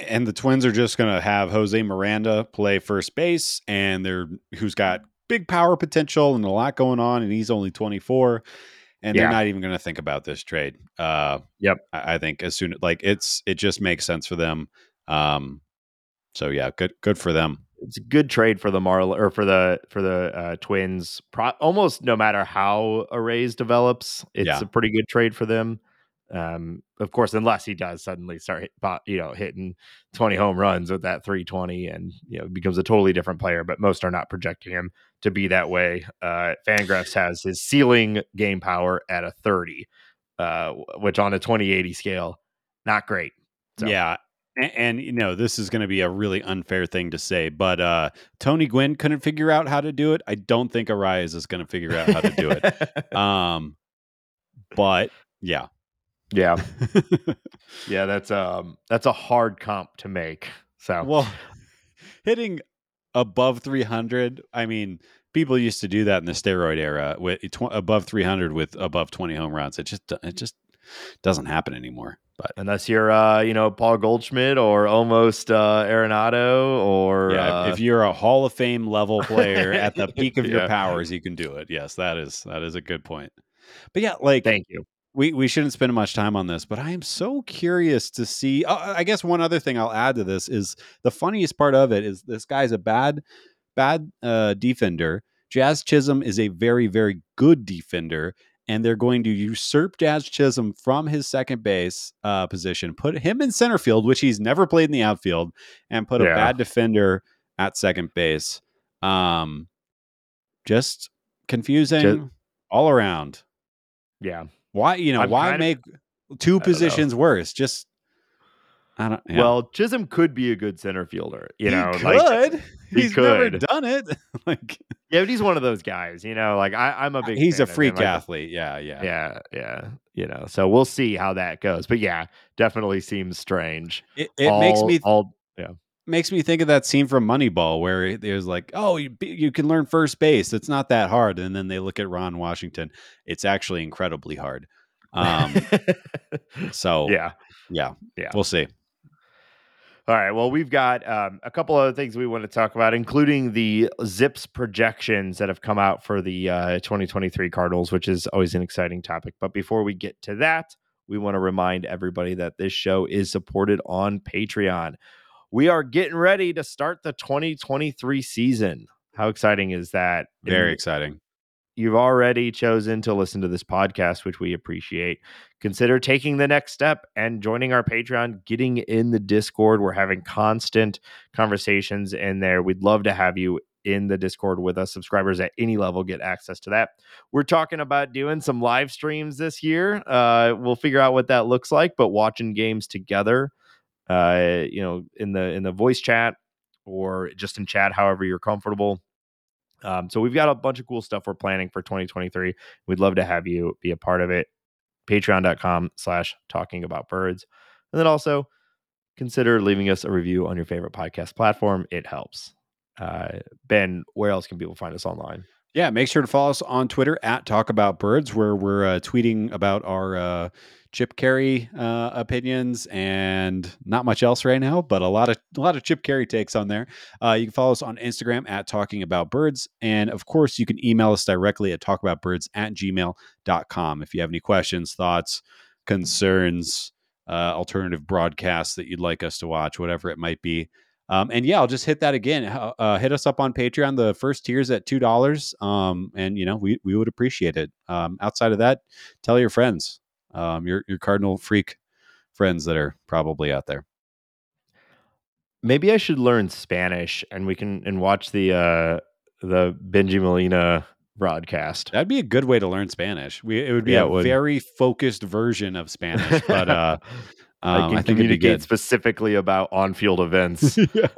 and the Twins are just going to have Jose Miranda play first base, and they're who's got big power potential and a lot going on, and he's only 24, and Yeah. they're not even going to think about this trade. Uh, Yep. I, I think as soon like it's it just makes sense for them. Um, so yeah, good good for them. it's a good trade for the Marl or for the for the uh, Twins. Pro- almost no matter how Arraez develops, it's Yeah. a pretty good trade for them. Um, of course, unless he does suddenly start, you know, hitting twenty home runs with that three twenty, and you know, becomes a totally different player. But most are not projecting him to be that way. Uh, Fangraphs has his ceiling game power at a thirty, uh, which on a twenty eighty scale, not great. So- Yeah. And, and you know, this is going to be a really unfair thing to say, but uh, Tony Gwynn couldn't figure out how to do it. I don't think Arias is going to figure out how to do it. [LAUGHS] Um, but yeah, yeah. [LAUGHS] Yeah, that's um that's a hard comp to make. So well, hitting above 300. I mean, people used to do that in the steroid era with tw- above 300 with above 20 home runs. It just it just doesn't happen anymore. But unless you're uh, you know, Paul Goldschmidt or almost uh Arenado or yeah, uh, if you're a Hall of Fame level player [LAUGHS] at the peak of your powers, you can do it. Yes, that is that is a good point. But yeah, like thank you. We we shouldn't spend much time on this, but I am so curious to see. Uh, I guess one other thing I'll add to this is the funniest part of it is this guy's a bad bad uh, defender. Jazz Chisholm is a very very good defender, and they're going to usurp Jazz Chisholm from his second base uh, position, put him in center field, which he's never played in the outfield, and put a bad defender at second base. Um, just confusing Ju- all around. Yeah. Why you know I'm why kind of- make two know. positions worse? Just I don't. yeah. Well, Chisholm could be a good center fielder, you he know, could. like he he's never done it. [LAUGHS] like yeah, but he's one of those guys, you know, like I, I'm a big he's fan a freak Like, uh, athlete. Yeah, yeah, Yeah, yeah, you know. So we'll see how that goes. But yeah, definitely seems strange. It, it makes me th- all makes me think of that scene from Moneyball where it was like, oh, you you can learn first base. It's not that hard. And then they look at Ron Washington. It's actually incredibly hard. Um, [LAUGHS] so yeah. yeah, Yeah. we'll see. All right. Well, we've got um, a couple other things we want to talk about, including the ZiPS projections that have come out for the uh, 2023 Cardinals, which is always an exciting topic. But before we get to that, we want to remind everybody that this show is supported on Patreon. We are getting ready to start the 2023 season. How exciting is that? Very And exciting. you've already chosen to listen to this podcast, which we appreciate, consider taking the next step and joining our Patreon, getting in the Discord. We're having constant conversations in there. We'd love to have you in the Discord with us. Subscribers at any level get access to that. We're talking about doing some live streams this year. Uh, we'll figure out what that looks like, but watching games together, uh, you know, in the in the voice chat or just in chat, however you're comfortable. Um, so we've got a bunch of cool stuff we're planning for 2023. We'd love to have you be a part of it. Patreon.com slash talking about birds. And then also consider leaving us a review on your favorite podcast platform. It helps. Uh, ben, where else can people find us online? Yeah, make sure to follow us on Twitter at Talk About Birds, where we're uh, tweeting about our uh, Chip Caray uh, opinions and not much else right now, but a lot of a lot of Chip Caray takes on there. Uh, you can follow us on Instagram at Talking About Birds, and of course, you can email us directly at talkaboutbirds at gmail.com if you have any questions, thoughts, concerns, uh, alternative broadcasts that you'd like us to watch, whatever it might be. Um, and yeah, I'll just hit that again. Uh, hit us up on Patreon. The first tier's at two dollars, um, and you know we we would appreciate it. Um, outside of that, tell your friends, um, your your cardinal freak friends that are probably out there. Maybe I should learn Spanish and we can and watch the uh the Bengie Molina broadcast. That'd be a good way to learn Spanish. We it would be Yeah, a would. very focused version of Spanish, but uh, [LAUGHS] I um, can I think communicate specifically about on-field events. [LAUGHS] yeah.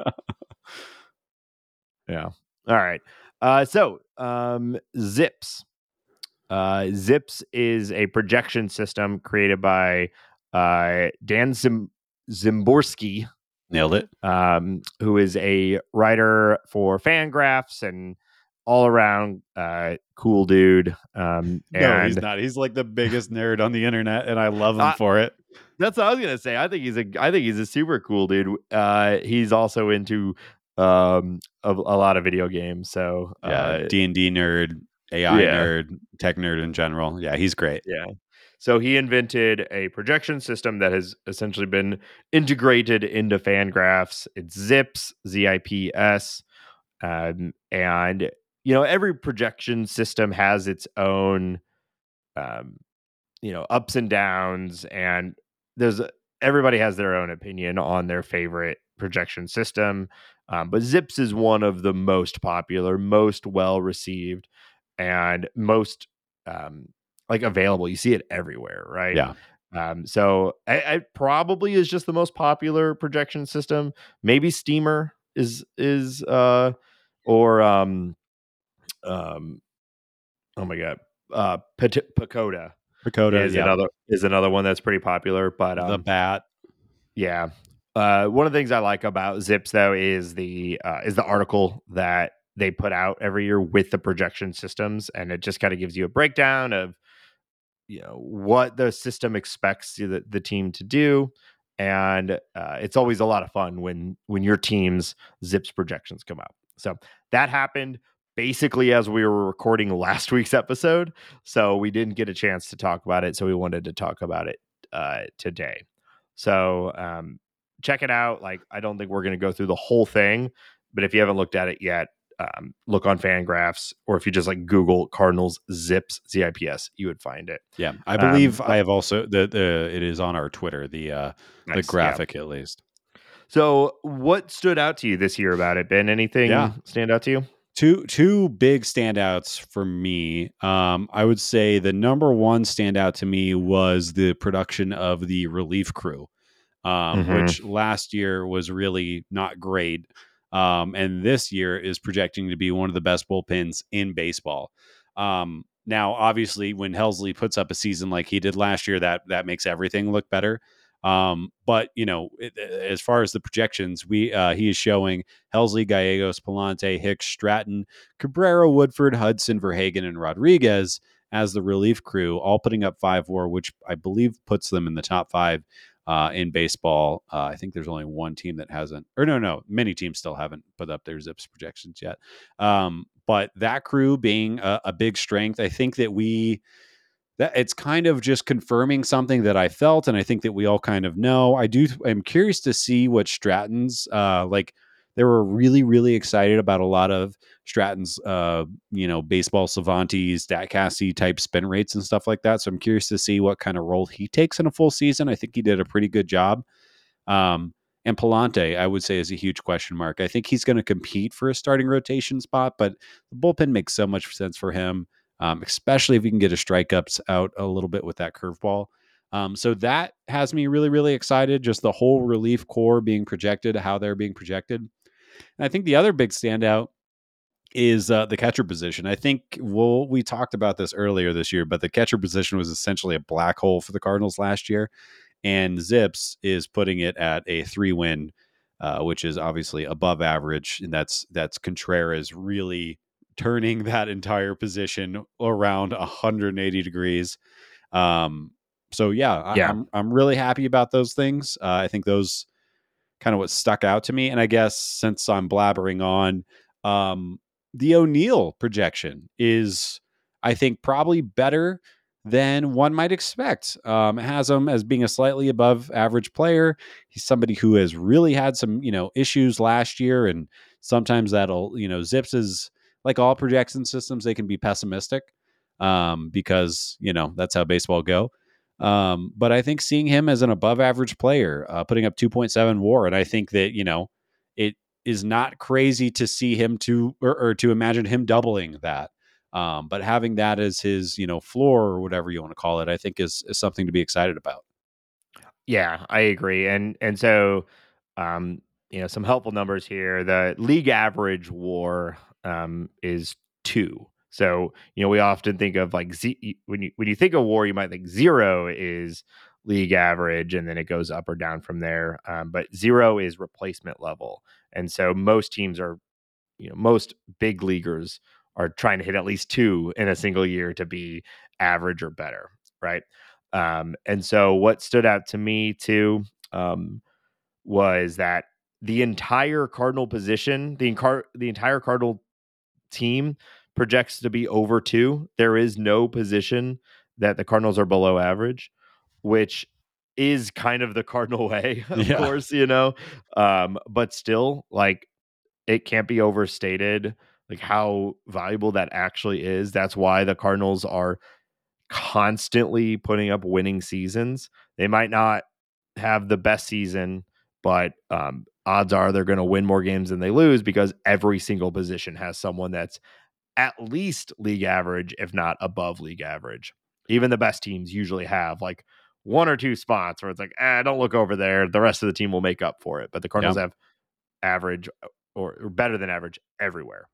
Yeah. All right. Uh, so um, ZiPS. Uh, ZiPS is a projection system created by uh, Dan Zim- Szymborski, Nailed it. um, who is a writer for Fangraphs and all around uh, cool dude. Um, [LAUGHS] No, he's not. He's like the biggest nerd on the internet, and I love him Uh, for it. That's what I was gonna say. I think he's a I think he's a super cool dude. Uh, he's also into um a, a lot of video games. So Yeah, uh, D and D nerd, AI yeah. nerd, tech nerd in general. Yeah, he's great. Yeah. So he invented a projection system that has essentially been integrated into Fangraphs. It's ZiPS, Z I P S. Um, and you know, every projection system has its own, um, you know, ups and downs, and there's everybody has their own opinion on their favorite projection system. Um, but ZiPS is one of the most popular, most well received, and most um, like available. You see it everywhere, right? Yeah. Um, so I, I probably is just the most popular projection system. Maybe Steamer is is uh or um um oh my god uh PECOTA PECOTA is yeah. another is another one that's pretty popular. But um, the bat. yeah, uh, one of the things I like about ZiPS though is the uh, is the article that they put out every year with the projection systems, and it just kind of gives you a breakdown of you know what the system expects the, the team to do and uh, it's always a lot of fun when when your team's ZiPS projections come out so that happened basically as we were recording last [LAUGHS] week's episode so we didn't get a chance to talk about it so we wanted to talk about it uh, today. So um, check it out like i don't think we're going to go through the whole thing but if you haven't looked at it yet um, look on Fangraphs, or if you just like Google Cardinals ZiPS Z-I-P-S, you would find it. Yeah, I believe um, I have also the the it is on our Twitter the uh nice, the graphic yeah. at least. So, what stood out to you this year about it? Ben, anything yeah. stand out to you? Two two big standouts for me. Um, I would say the number one standout to me was the production of the relief crew, um, mm-hmm. which last year was really not great. Um, and this year is projecting to be one of the best bullpens in baseball. Um, now, obviously, when Helsley puts up a season like he did last year, that that makes everything look better. Um, but you know, it, as far as the projections, we uh, he is showing Helsley, Gallegos, Pallante, Hicks, Stratton, Cabrera, Woodford, Hudson, Verhagen, and Rodriguez as the relief crew, all putting up five WAR, which I believe puts them in the top five uh, in baseball. Uh, I think there's only one team that hasn't, or no, no, many teams still haven't put up their ZiPS projections yet. Um, but that crew being a, a, big strength, I think that we that it's kind of just confirming something that I felt, and I think that we all kind of know. I do. I'm curious to see what Stratton's uh, like they were really, really excited about a lot of Stratton's, uh, you know, baseball savantes, Statcasty type spin rates and stuff like that. So I'm curious to see what kind of role he takes in a full season. I think he did a pretty good job. Um, and Pallante, I would say, is a huge question mark. I think he's going to compete for a starting rotation spot, but the bullpen makes so much sense for him, um, especially if he can get his strikeouts out a little bit with that curveball. Um, so that has me really, really excited. Just the whole relief corps being projected, how they're being projected. And I think the other big standout is uh, the catcher position. I think well, we talked about this earlier this year, but the catcher position was essentially a black hole for the Cardinals last year, and ZiPS is putting it at a three win, uh, which is obviously above average, and that's that's Contreras really turning [LAUGHS] that entire position around 180 degrees. Um, so yeah, yeah. I'm I'm really happy about those things. Uh, I think those kind of what stuck out to me. And I guess since I'm blabbering on, um, the O'Neill projection is, I think, probably better than one might expect. Um, has him as being a slightly above average player. He's somebody who has really had some, you know, issues last year, and sometimes that'll, you know, ZiPS is like all projection systems; they can be pessimistic um, because you know that's how baseball go. Um, but I think seeing him as an above average player, uh, putting up 2.7 war, and I think that, you know, it is not crazy to see him to, or, or to imagine him doubling that. Um, but having that as his, you know, floor or whatever you want to call it, I think is, is something to be excited about. Yeah, I agree. And, and so, um, you know, some helpful numbers here. The league average war um, is two. So, you know, we often think of like Z- when you when you think of war, you might think zero is league average and then it goes up or down from there. Um, but zero is replacement level. And so most teams are, you know, most big leaguers are trying to hit at least two in a single year to be average or better. Right. Um, and so what stood out to me too um, was that the entire Cardinal position, the, incar- the entire Cardinal team projects to be over two. There is no position that the Cardinals are below average, which is kind of the Cardinal [LAUGHS] way, of yeah. course, you know. Um, but still, like it can't be overstated like how valuable that actually is. That's why the Cardinals are constantly putting up winning seasons. They might not have the best season, but um, odds are they're going to win more games than they lose because every single position has someone that's at least league average, if not above league average. Even the best teams usually have like one or two spots where it's like, ah, don't look over there. The rest of the team will make up for it. But the Cardinals have average uh, or, or, better than average everywhere.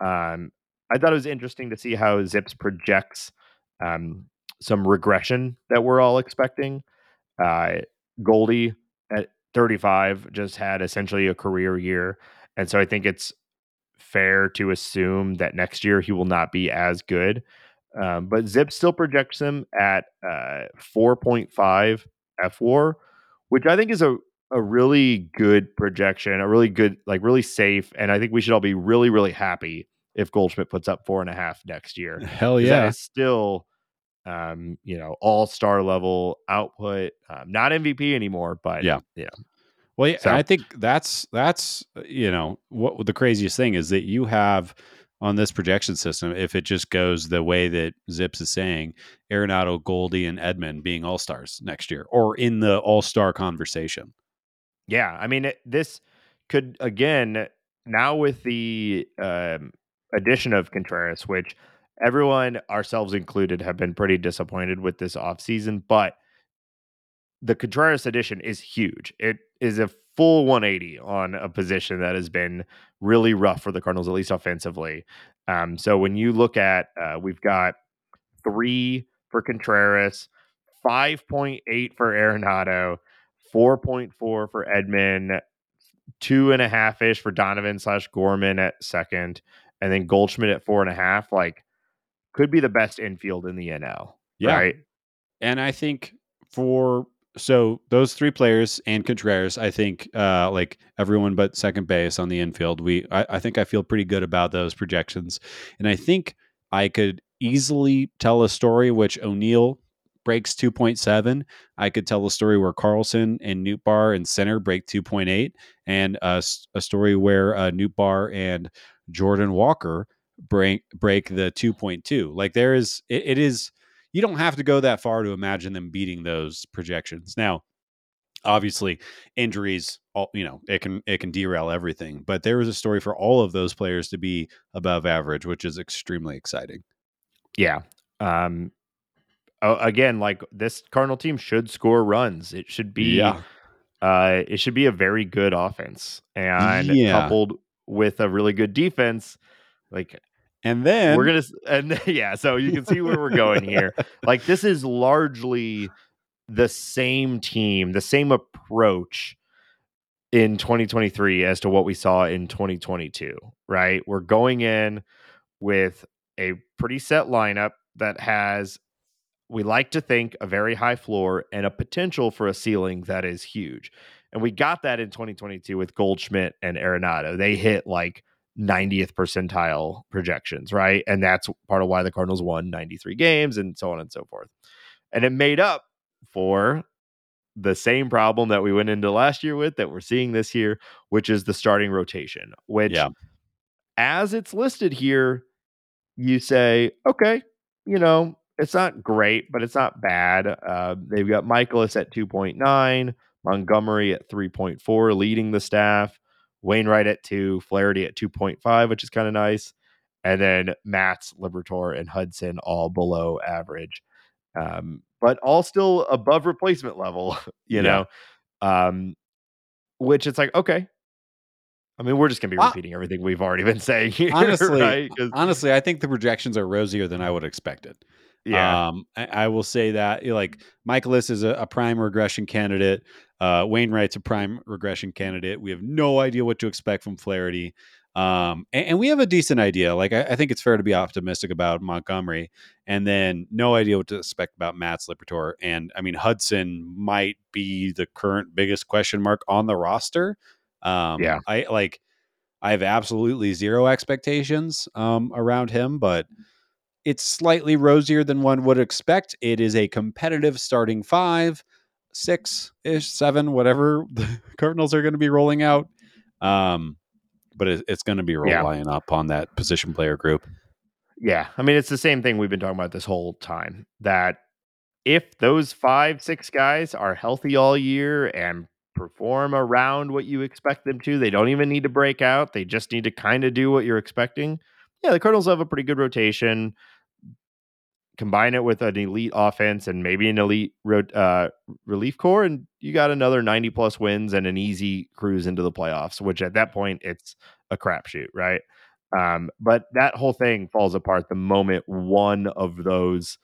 Um, I thought it was interesting to see how ZiPS projects um, some regression that we're all expecting. Uh, Goldie at 35 just had essentially a career year. And so I think it's fair to assume that next year he will not be as good. Um, but Zip still projects him at uh, 4.5 fWAR, which I think is a, a really good projection, a really good, like really safe. And I think we should all be really, really happy if Goldschmidt puts up four and a half next year. [LAUGHS] Hell yeah. That is still, um, you know, all star level output, um, not MVP anymore, but yeah. Yeah. Well, so. I think that's, that's, uh, you know, what the craziest thing is that you have on this projection system, if it just goes the way that ZiPS is saying, Arenado, Goldie, and Edman being all stars next year or in the all star conversation. Yeah. I mean, it, this could, again, now with the um, addition of Contreras, which everyone, ourselves included, have been pretty disappointed with this offseason. But the Contreras addition is huge. It is a full 180 on a position that has been really rough for the Cardinals, at least offensively. Um, so when you look at, uh, we've got three for Contreras, 5.8 for Arenado, 4.4 for Edman, two and a half ish for Donovan slash Gorman at second, and then Goldschmidt at four and a half, like could be the best infield in the NL. Yeah. Right. And I think for so those three players and Contreras, I think uh like everyone but second base on the infield, we I, I think I feel pretty good about those projections. And I think I could easily tell a story which O'Neill breaks 2.7. I could tell a story where Carlson and Nootbaar and center break 2.8, and a, a story where uh, Nootbaar and Jordan Walker break break the 2.2. Like there is it, it is you don't have to go that far to imagine them beating those projections. Now, obviously injuries all you know it can it can derail everything but there is a story for all of those players to be above average which is extremely exciting yeah um again like this cardinal team should score runs it should be yeah. uh it should be a very good offense and yeah. coupled with a really good defense. Like, and then we're gonna, and [LAUGHS] yeah, so you can see where we're going here. Like, this is largely the same team, the same approach in 2023 as to what we saw in 2022, right? We're going in with a pretty set lineup that has we like to think a very high floor and a potential for a ceiling that is huge. And we got that in 2022 with Goldschmidt and Arenado. They hit like 90th percentile projections, right? And that's part of why the Cardinals won 93 games and so on and so forth. And it made up for the same problem that we went into last year with that we're seeing this year, which is the starting rotation, which yeah. as it's listed here, you say, okay, you know, it's not great, but it's not bad. Uh, they've got Mikolas at 2.9, Montgomery at 3.4, leading the staff. Wainwright at two, Flaherty at 2.5, which is kind of nice. And then Matz, Liberatore, and Hudson all below average, um, but all still above replacement level, [LAUGHS] you yeah. know, um, which it's like, okay. I mean, we're just going to be repeating everything we've already been saying [LAUGHS] here. Honestly, right? honestly, I think the projections are rosier than I would expect it. Yeah. Um, I, I, will say that like Mikolas is a, a, prime regression candidate. Uh, Wainwright's a prime regression candidate. We have no idea what to expect from Flaherty. Um, and, and, we have a decent idea. Like I, I, think it's fair to be optimistic about Montgomery, and then no idea what to expect about Matz Liberatore. And I mean Hudson might be the current biggest question mark on the roster. Um, yeah, I like. I have absolutely zero expectations um, around him, but it's slightly rosier than one would expect. It is a competitive starting five, six ish, seven, whatever [LAUGHS] the Cardinals are going to be rolling out. Um, but it, it's going to be Yeah. relying upon that position player group. Yeah. I mean, it's the same thing we've been talking about this whole time that if those five, six guys are healthy all year and perform around what you expect them to, they don't even need to break out. They just need to kind of do what you're expecting. Yeah, the Cardinals have a pretty good rotation. Combine it with an elite offense and maybe an elite uh, relief corps, and you got another 90 plus wins and an easy cruise into the playoffs, which at that point, it's a crapshoot, right? Um, but that whole thing falls apart the moment one of those,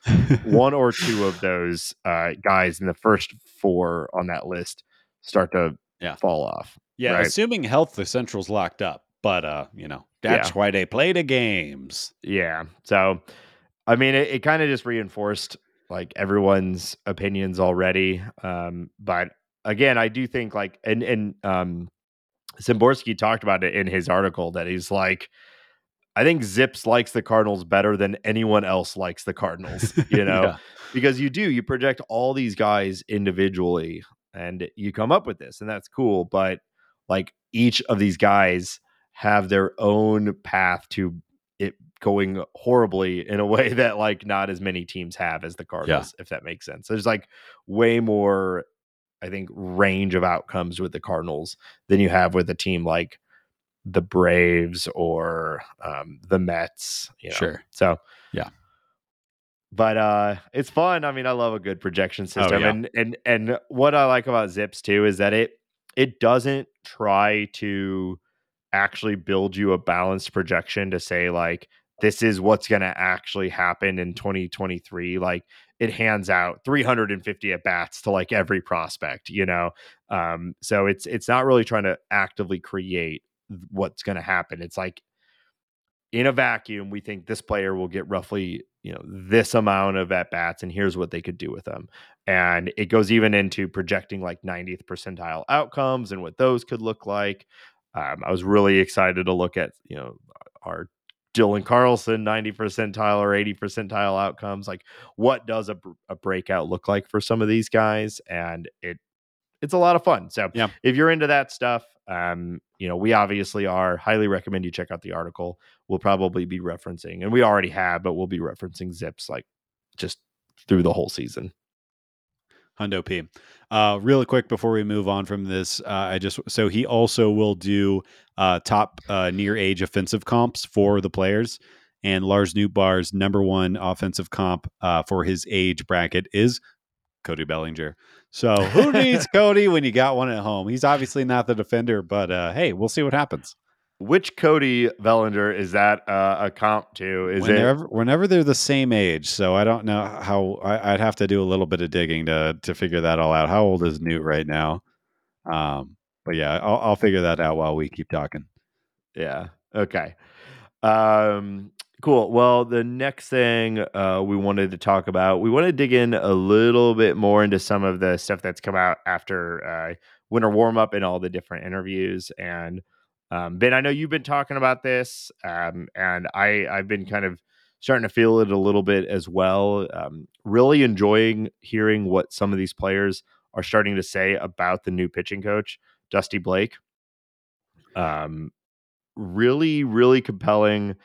one or [LAUGHS] two of those uh, guys in the first four on that list start to Yeah. fall off. Yeah, Right. assuming health, the Central's locked up. But uh, you know, that's Yeah. why they play the games. Yeah. So, I mean, it, it kind of just reinforced like everyone's opinions already. Um, but again, I do think like, and, and, um, Szymborski talked about it in his article that he's like, I think ZiPS likes the Cardinals better than anyone else likes the Cardinals, [LAUGHS] you know, Yeah. because you do, you project all these guys individually and you come up with this, and that's cool. But like each of these guys have their own path to it going horribly in a [LAUGHS] way that like not as many teams have as the Cardinals, if that makes sense. There's like way more, I think, range of outcomes with the Cardinals than you have with a team like the Braves or um, the Mets. You know? Sure. So Yeah. But uh it's fun. I mean, I love a good projection system. yeah. And and and what I like about ZiPS too is that it it doesn't try to actually build you a balanced projection to say like this is what's going to actually happen in 2023 like it hands out 350 at bats to like every prospect you know? Um so it's it's not really trying to actively create what's going to happen. It's like in a vacuum we think this player will get roughly you know this amount of at bats and here's what they could do with them. And it goes even into projecting like 90th percentile outcomes and what those could look like. Um, I was really excited to look at you know our Dylan Carlson 90 percentile or 80 percentile outcomes. Like, what does a, a breakout look like for some of these guys? And it it's a lot of fun. So Yeah. if you're into that stuff, um, you know, we obviously are. Highly recommend you check out the article. We'll probably be referencing, and we already have, but we'll be referencing ZiPS like just through the whole season. Hundo P. Uh, really quick before we move on from this, uh, I just so he also will do uh, top uh, near age offensive comps for the players, and Lars Nootbaar's number one offensive comp uh, for his age bracket is Cody Bellinger. So who [LAUGHS] needs Cody when you got one at home? He's obviously not the defender, but uh, hey, we'll see what happens. Which Cody Bellinger is that uh, a comp to? Is it whenever, whenever they're the same age. So I don't know how I, I'd have to do a little bit of digging to to figure that all out. How old is Newt right now? Um, but yeah, I'll, I'll figure that out while we keep talking. Yeah. Okay. Um cool. Well, the next thing uh we wanted to talk about, we want to dig in a little bit more into some of the stuff that's come out after uh winter warm up and all the different interviews and um Ben, I know you've been talking about this um and I I've been kind of starting to feel it a little bit as well. Um really enjoying hearing what some of these players are starting to say about the new pitching coach, Dusty Blake. Um really really compelling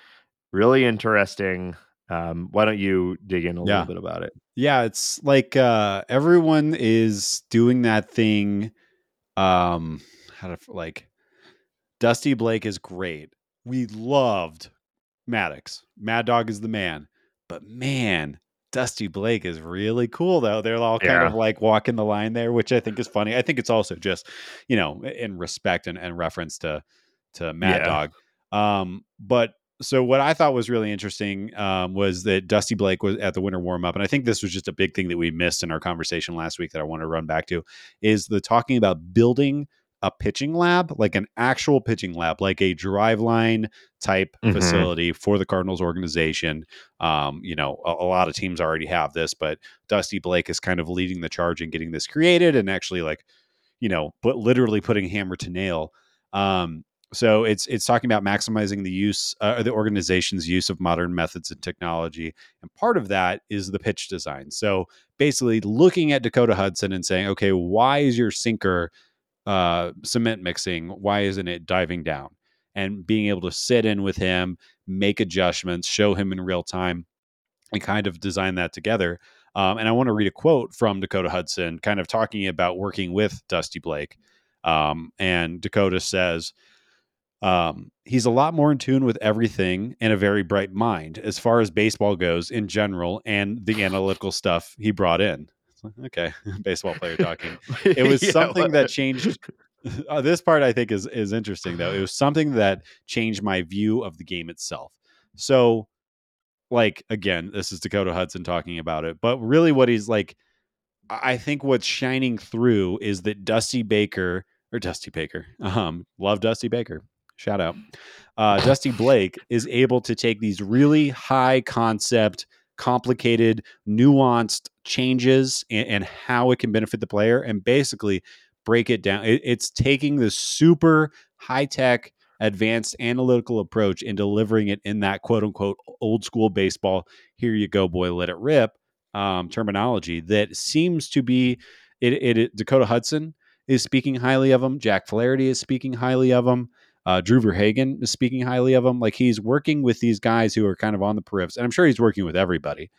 really interesting um why don't you dig in a Yeah. little bit about it Yeah, it's like uh, everyone is doing that thing. Um, how to like Dusty Blake is great. We loved Maddux. Mad Dog is the man, but man, Dusty Blake is really cool though. They're all kind Yeah. of like walking the line there, which I think is funny. I think it's also just you know in respect and, and reference to to Mad Yeah. Dog. Um, but so what I thought was really interesting um, was that Dusty Blake was at the winter warm up, and I think this was just a big thing that we missed in our conversation last week that I want to run back to is the talking about building a pitching lab, like an actual pitching lab, like a driveline type Mhm. facility for the Cardinals organization. Um, you know, a, a lot of teams already have this, but Dusty Blake is kind of leading the charge in getting this created and actually like, you know, but literally putting hammer to nail. Um, so it's it's talking about maximizing the use uh, the organization's use of modern methods and technology and part of that is the pitch design so basically looking at dakota hudson and saying okay why is your sinker uh, cement mixing why isn't it diving down and being able to sit in with him, make adjustments, show him in real time, and kind of design that together. Um, and I want to read a quote from Dakota Hudson, kind of talking about working with Dusty Blake. Um, and Dakota says, um, he's a lot more in tune with everything and a very bright mind as far as baseball goes in general and the analytical stuff he brought in. [LAUGHS] Okay, [LAUGHS] baseball player talking. [LAUGHS] It was yeah, something that changed. Uh, this part I think is is interesting though. It was something that changed my view of the game itself. So, like again, this is Dakota Hudson talking about it, but really, what he's like, I think what's shining through is that Dusty Baker or Dusty Baker, um, love Dusty Baker, shout out. Uh, Dusty Blake is able to take these really high concept, complicated, nuanced changes and, and how it can benefit the player and basically break it down. It, it's taking this super high tech, advanced analytical approach and delivering it in that quote unquote old school baseball, here you go, boy, let it rip um, terminology that seems to be it, it, it Dakota Hudson is speaking highly of him. Jack Flaherty is speaking highly of him. Uh, Drew Verhagen is speaking highly of him. Like he's working with these guys who are kind of on the periphery, and I'm sure he's working with everybody.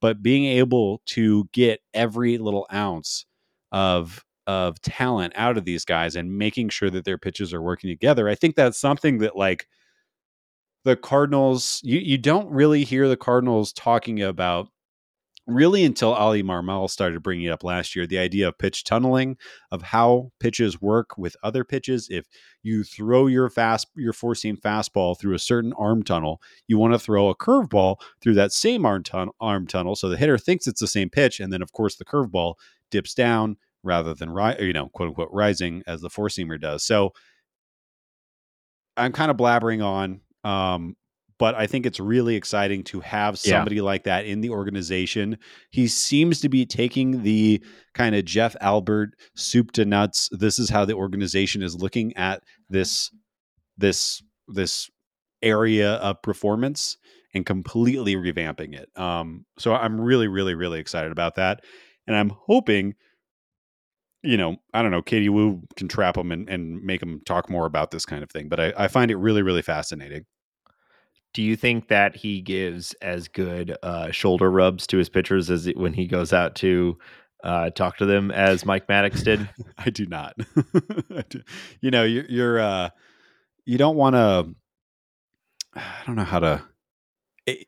But being able to get every little ounce of of talent out of these guys and making sure that their pitches are working together, I think that's something that like the Cardinals, you you don't really hear the Cardinals talking about really until Oli Marmol started bringing it up last year, the idea of pitch tunneling, of how pitches work with other pitches. If you throw your fast, your four seam fastball through a certain arm tunnel, you want to throw a curveball through that same arm, tun- arm tunnel. So the hitter thinks it's the same pitch. And then, of course, the curveball dips down rather than, ri- you know, quote unquote, rising as the four seamer does. So I'm kind of blabbering on. Um, but I think it's really exciting to have somebody yeah. like that in the organization. He seems to be taking the kind of Jeff Albert soup to nuts. This is how the organization is looking at this this this area of performance and completely revamping it. Um, so I'm really, really, really excited about that, and I'm hoping you know, I don't know, Katie Woo can trap them and, and make them talk more about this kind of thing. But I, I find it really, really fascinating. Do you think that he gives as good uh, shoulder rubs to his pitchers as it, when he goes out to uh, talk to them as Mike Maddux did? [LAUGHS] I do not. [LAUGHS] you know, you're, you're uh, you don't want to. [SIGHS] I don't know how to. It,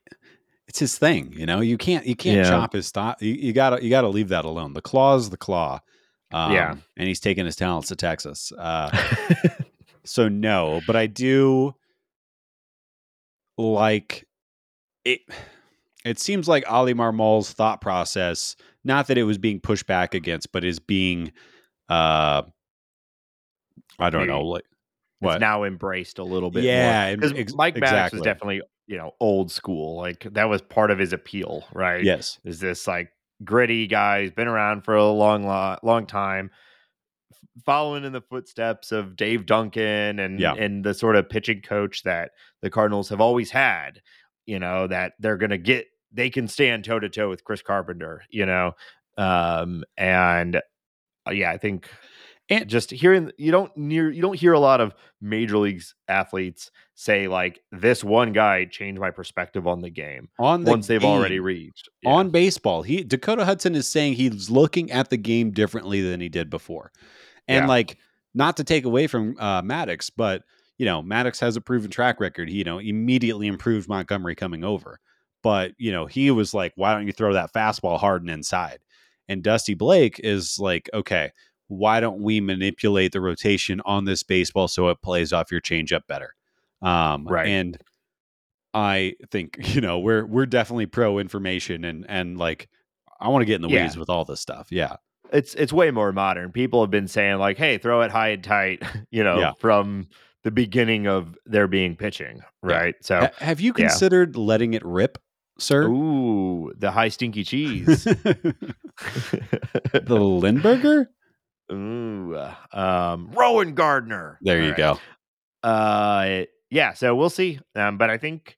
it's his thing, you know. You can't you can't yeah. chop his stop. You, you, gotta you gotta leave that alone. The claw's the claw. Um, yeah, and he's taking his talents to Texas. Uh, [LAUGHS] so no, but I do like it it seems like Oli Marmol's thought process, not that it was being pushed back against, but is being uh I don't Maybe know, like what? now embraced a little bit yeah because ex- Mike Maddux exactly. was definitely you know old school like that was part of his appeal right? Yes. Is this like gritty guy he's been around for a long long time following in the footsteps of Dave Duncan and yeah. and the sort of pitching coach that the Cardinals have always had, you know, that they're going to get they can stand toe to toe with Chris Carpenter, you know. Um and uh, yeah, I think and just hearing you don't near you don't hear a lot of major leagues athletes say like this one guy changed my perspective on the game on the once game, they've already reached yeah. on baseball he dakota hudson is saying he's looking at the game differently than he did before and yeah. like, not to take away from uh, Maddux, but you know, Maddux has a proven track record. He, you know, immediately improved Montgomery coming over. But, you know, he was like, why don't you throw that fastball hard and inside? And Dusty Blake is like, okay, why don't we manipulate the rotation on this baseball so it plays off your changeup better? Um, right. And I think, [LAUGHS] you know, we're we're definitely pro information and and like I want to get in the yeah. weeds with all this stuff. Yeah it's it's way more modern. People have been saying like, "Hey, throw it high and tight," [LAUGHS] you know, yeah. from the beginning of there being pitching, right? So, H- have you considered yeah. letting it rip, sir? Ooh, the high stinky cheese, [LAUGHS] the Lindberger. Ooh, um, Rowan Gardner. There All you right. go. Uh, yeah. So we'll see. Um, but I think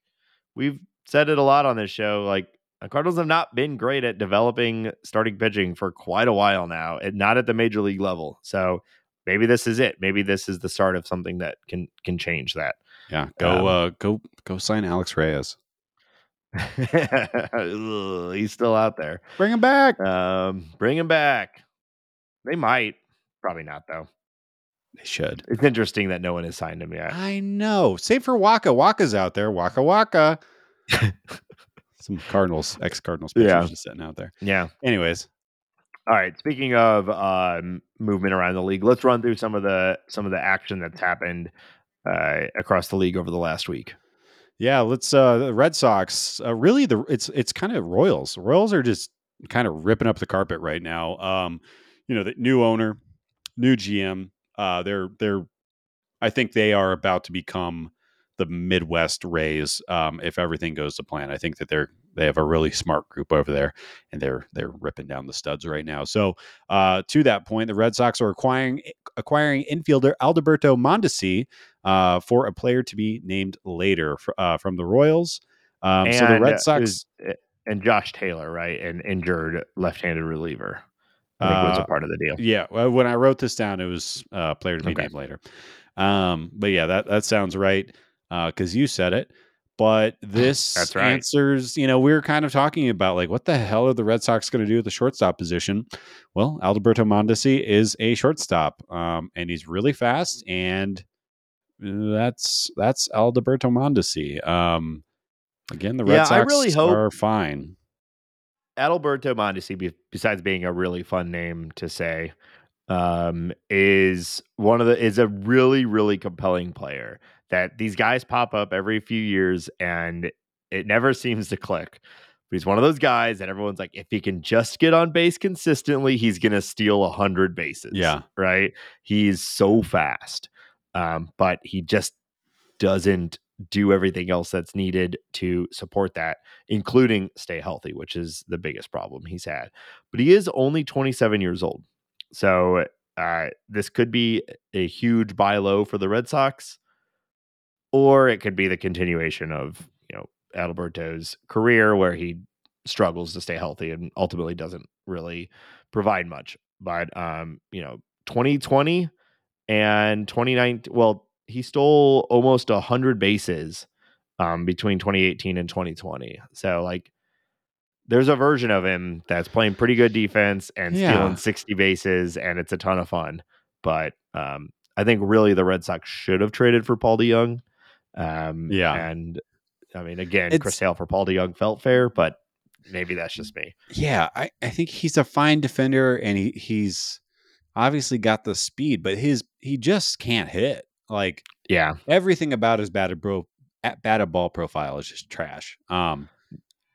we've said it a lot on this show. Like the Cardinals have not been great at developing starting pitching for quite a while now, and not at the major league level. So maybe this is it. Maybe this is the start of something that can can change that. Yeah, go Um, uh, go go sign Alex Reyes. [LAUGHS] Ugh, He's still out there. Bring him back. Um, bring him back. They might. Probably not though. They should. It's interesting that no one has signed him yet. I know. Save for Wacha. Wacha's out there. Waka Waka. [LAUGHS] Some Cardinals, ex Cardinals pitchers Yeah. just sitting out there. Yeah. Anyways, All right. Speaking of um, movement around the league, let's run through some of the some of the action that's happened uh, across the league over the last week. yeah, let's uh the Red Sox. Uh, really the it's it's kind of Royals. Royals are just kind of ripping up the carpet right now. Um, you know, the new owner, new GM, uh they're they're I think they are about to become the Midwest Rays um, if everything goes to plan. I think that they're they have a really smart group over there, and they're they're ripping down the studs right now. So uh, to that point, the Red Sox are acquiring acquiring infielder Alberto Mondesi uh, for a player to be named later fr- uh, from the Royals. Um, so the uh, Red Sox. uh, and Josh Taylor, right, an injured left-handed reliever, I think was Uh, a part of the deal. Yeah, well, when I wrote this down, it was uh, player to be Okay. named later. Um, but yeah, that that sounds right because you said it. But [LAUGHS] this That's right. answers, you know, we were kind of talking about like, what the hell are the Red Sox going to do with the shortstop position? Well, Alberto Mondesi is a shortstop, um, and he's really fast, and that's that's Alberto Mondesi. Um, again, the Red Yeah, I Sox really hope- are fine. Alberto Mondesi, besides being a really fun name to say, um, is one of the is a really really compelling player. That these guys pop up every few years and it never [LAUGHS] seems to click. But he's one of those guys that everyone's like, if he can just get on base consistently, he's gonna steal a hundred bases. Yeah. right. He's so fast, um, but he just doesn't do everything else that's needed to support that including stay healthy, which is the biggest problem he's had. But he is only 27 years old. So uh, this could be a huge buy low for the Red Sox, or it could be the continuation of, you know, Adalberto's career where he struggles to stay healthy and ultimately doesn't really provide much. But, um, you know, 2020 and 2019, well, he stole almost 100 bases um, between 2018 and 2020. So like there's a version of him that's playing pretty good defense and Yeah. stealing 60 bases and it's a ton of fun. But um, I think really the Red Sox should have traded for Paul DeJong. Um, Yeah. And I mean, again, It's- Chris Hale for Paul DeJong felt fair, but maybe that's just me. Yeah, I, I think he's a fine defender and he he's obviously got the speed, but his he just can't hit. Like Yeah. everything about his batted bro at batted ball profile is just trash. Um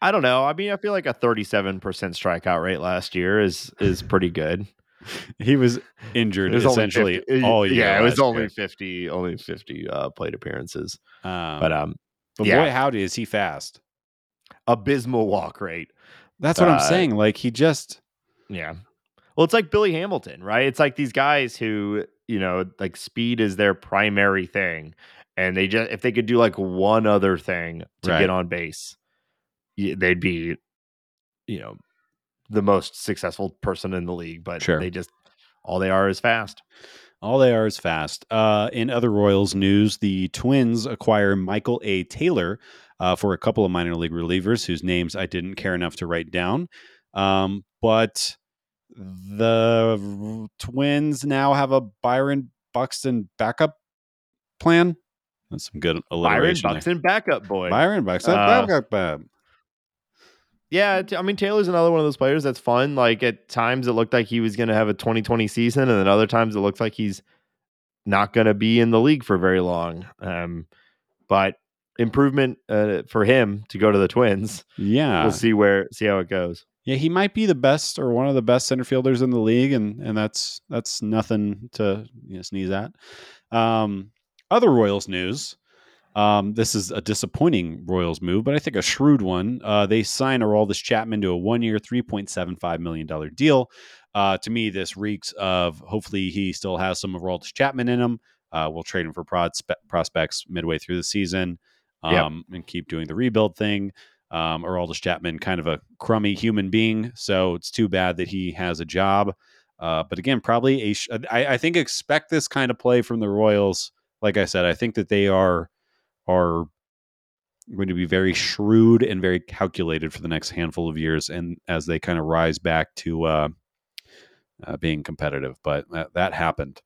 I don't know. I mean, I feel like a 37% strikeout rate last year is is pretty good. [LAUGHS] he was injured was essentially 50 all year. Yeah, it was only year. 50, only 50 uh, plate appearances. Um, But um, but yeah. boy, howdy is he fast. abysmal walk rate. That's what Uh, I'm saying. Like he just Yeah. Well, it's like Billy Hamilton, right? It's like these guys who, you know, like speed is their primary thing. And they just, if they could do like one other thing to Right. get on base, they'd be, you know, the most successful person in the league. But Sure. they just, all they are is fast. All they are is fast. Uh, in other Royals news, the Twins acquire Michael A. Taylor uh, for a couple of minor league relievers whose names I didn't care enough to write down. Um, but the Twins now have a Byron Buxton backup plan. That's some good Byron alliteration. there. Buxton, backup boy. Byron Buxton Uh, backup. Yeah, I mean Taylor's another one of those players that's fun. Like at times it looked like he was going to have a 2020 season, and then other times it looks like he's not going to be in the league for very long. Um, but improvement uh, for him to go to the Twins. yeah. We'll see where see how it goes. Yeah, he might be the best or one of the best center fielders in the league, and and that's that's nothing to you know, sneeze at. Um, other Royals news. Um, this is a disappointing Royals move, but I think a shrewd one. Uh, they sign Aroldis Chapman to a point seven five million dollar deal. Uh, to me, this reeks of hopefully he still has some of Aroldis Chapman in him. Uh, we'll trade him for prospe- prospects midway through the season, Yep. um, and keep doing the rebuild thing um, Aroldis Chapman, kind of a crummy human being. So it's too bad that he has a job. Uh, but again, probably a. Sh- I, I think expect this kind of play from the Royals. Like I said, I think that they are are going to be very shrewd and very calculated for the next handful of years, and as they kind of rise back to uh, uh, being competitive. But that, that happened.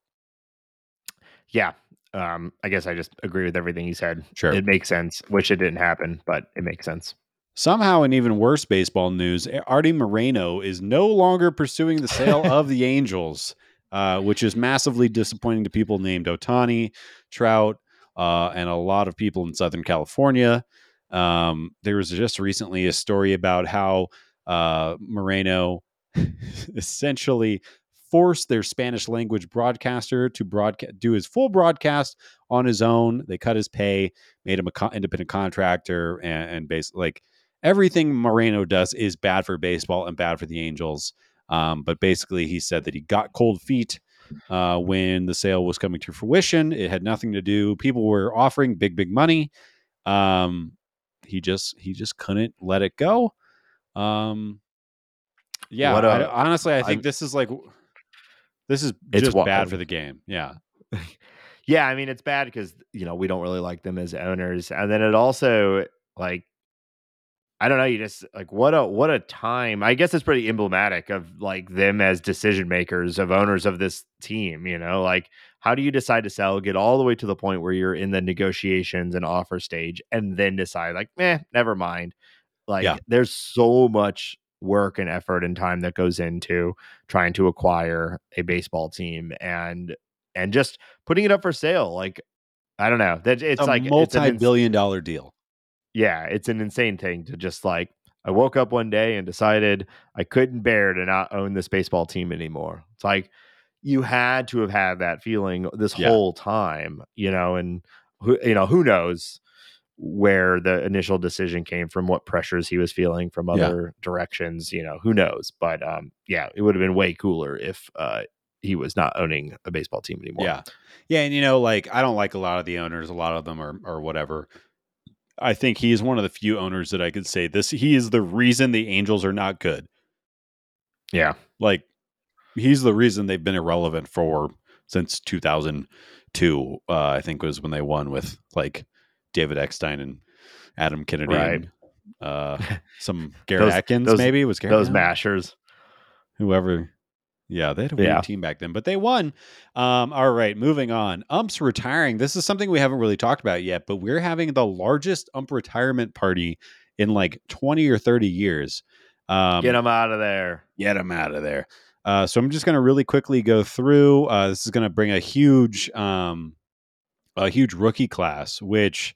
Yeah. Um, I guess I just agree with everything you said. Sure. It makes sense. Wish it didn't happen, but it makes sense. Somehow, in even worse baseball news, Artie Moreno is no longer pursuing the sale [LAUGHS] of the Angels, uh, which is massively disappointing to people named Ohtani, Trout, uh, and a lot of people in Southern California. Um, there was just recently a story about how uh, Moreno [LAUGHS] essentially forced their Spanish language broadcaster to broadcast do his full broadcast on his own. They cut his pay, made him an co- independent contractor, and, and basically like everything Moreno does is bad for baseball and bad for the Angels. Um, but basically, he said that he got cold feet uh, when the sale was coming to fruition. It had nothing to do. People were offering big, big money. Um, he just he just couldn't let it go. Um, yeah, a- I- honestly, I think I'm- this is like this is It's just bad for the game. Yeah, [LAUGHS] Yeah, I mean it's bad because you know we don't really like them as owners, and then it also like I don't know, you just like what a what a time. I guess it's pretty emblematic of like them as decision makers of owners of this team. You know, like how do you decide to sell, get all the way to the point where you're in the negotiations and offer stage, and then decide like, eh, never mind. Like Yeah. there's so much work and effort and time that goes into trying to acquire a baseball team and and just putting it up for sale. Like I don't know. That it's a like it's ins- multi-billion dollar deal. Yeah, it's an insane thing to just like I woke up one day and decided I couldn't bear to not own this baseball team anymore. It's like you had to have had that feeling this Yeah. whole time, you know, and who you know, who knows where the initial decision came from, what pressures he was feeling from Yeah. other directions, you know, who knows. But um yeah, it would have been way cooler if uh he was not owning a baseball team anymore. Yeah. Yeah. And, you know, like, I don't like a lot of the owners. A lot of them are, or whatever. I think he is one of the few owners that I could say this. He is the reason the Angels are not good. Yeah. Like, he's the reason they've been irrelevant for since 2002, uh, I think was when they won with like David Eckstein and Adam Kennedy Right. and uh, [LAUGHS] some Garrett Those- Atkins, those- maybe. Was Garrett Those mashers. whoever. Yeah, they had a weird Yeah. team back then, but they won. Um, all right, moving on. Umps retiring. This is something we haven't really talked about yet, but we're having the largest ump retirement party in like 20 or 30 years. Um, Get him out of there. get them out of there. Uh, so I'm just going to really quickly go through. Uh, this is going to bring a huge, um, a huge rookie class. Which,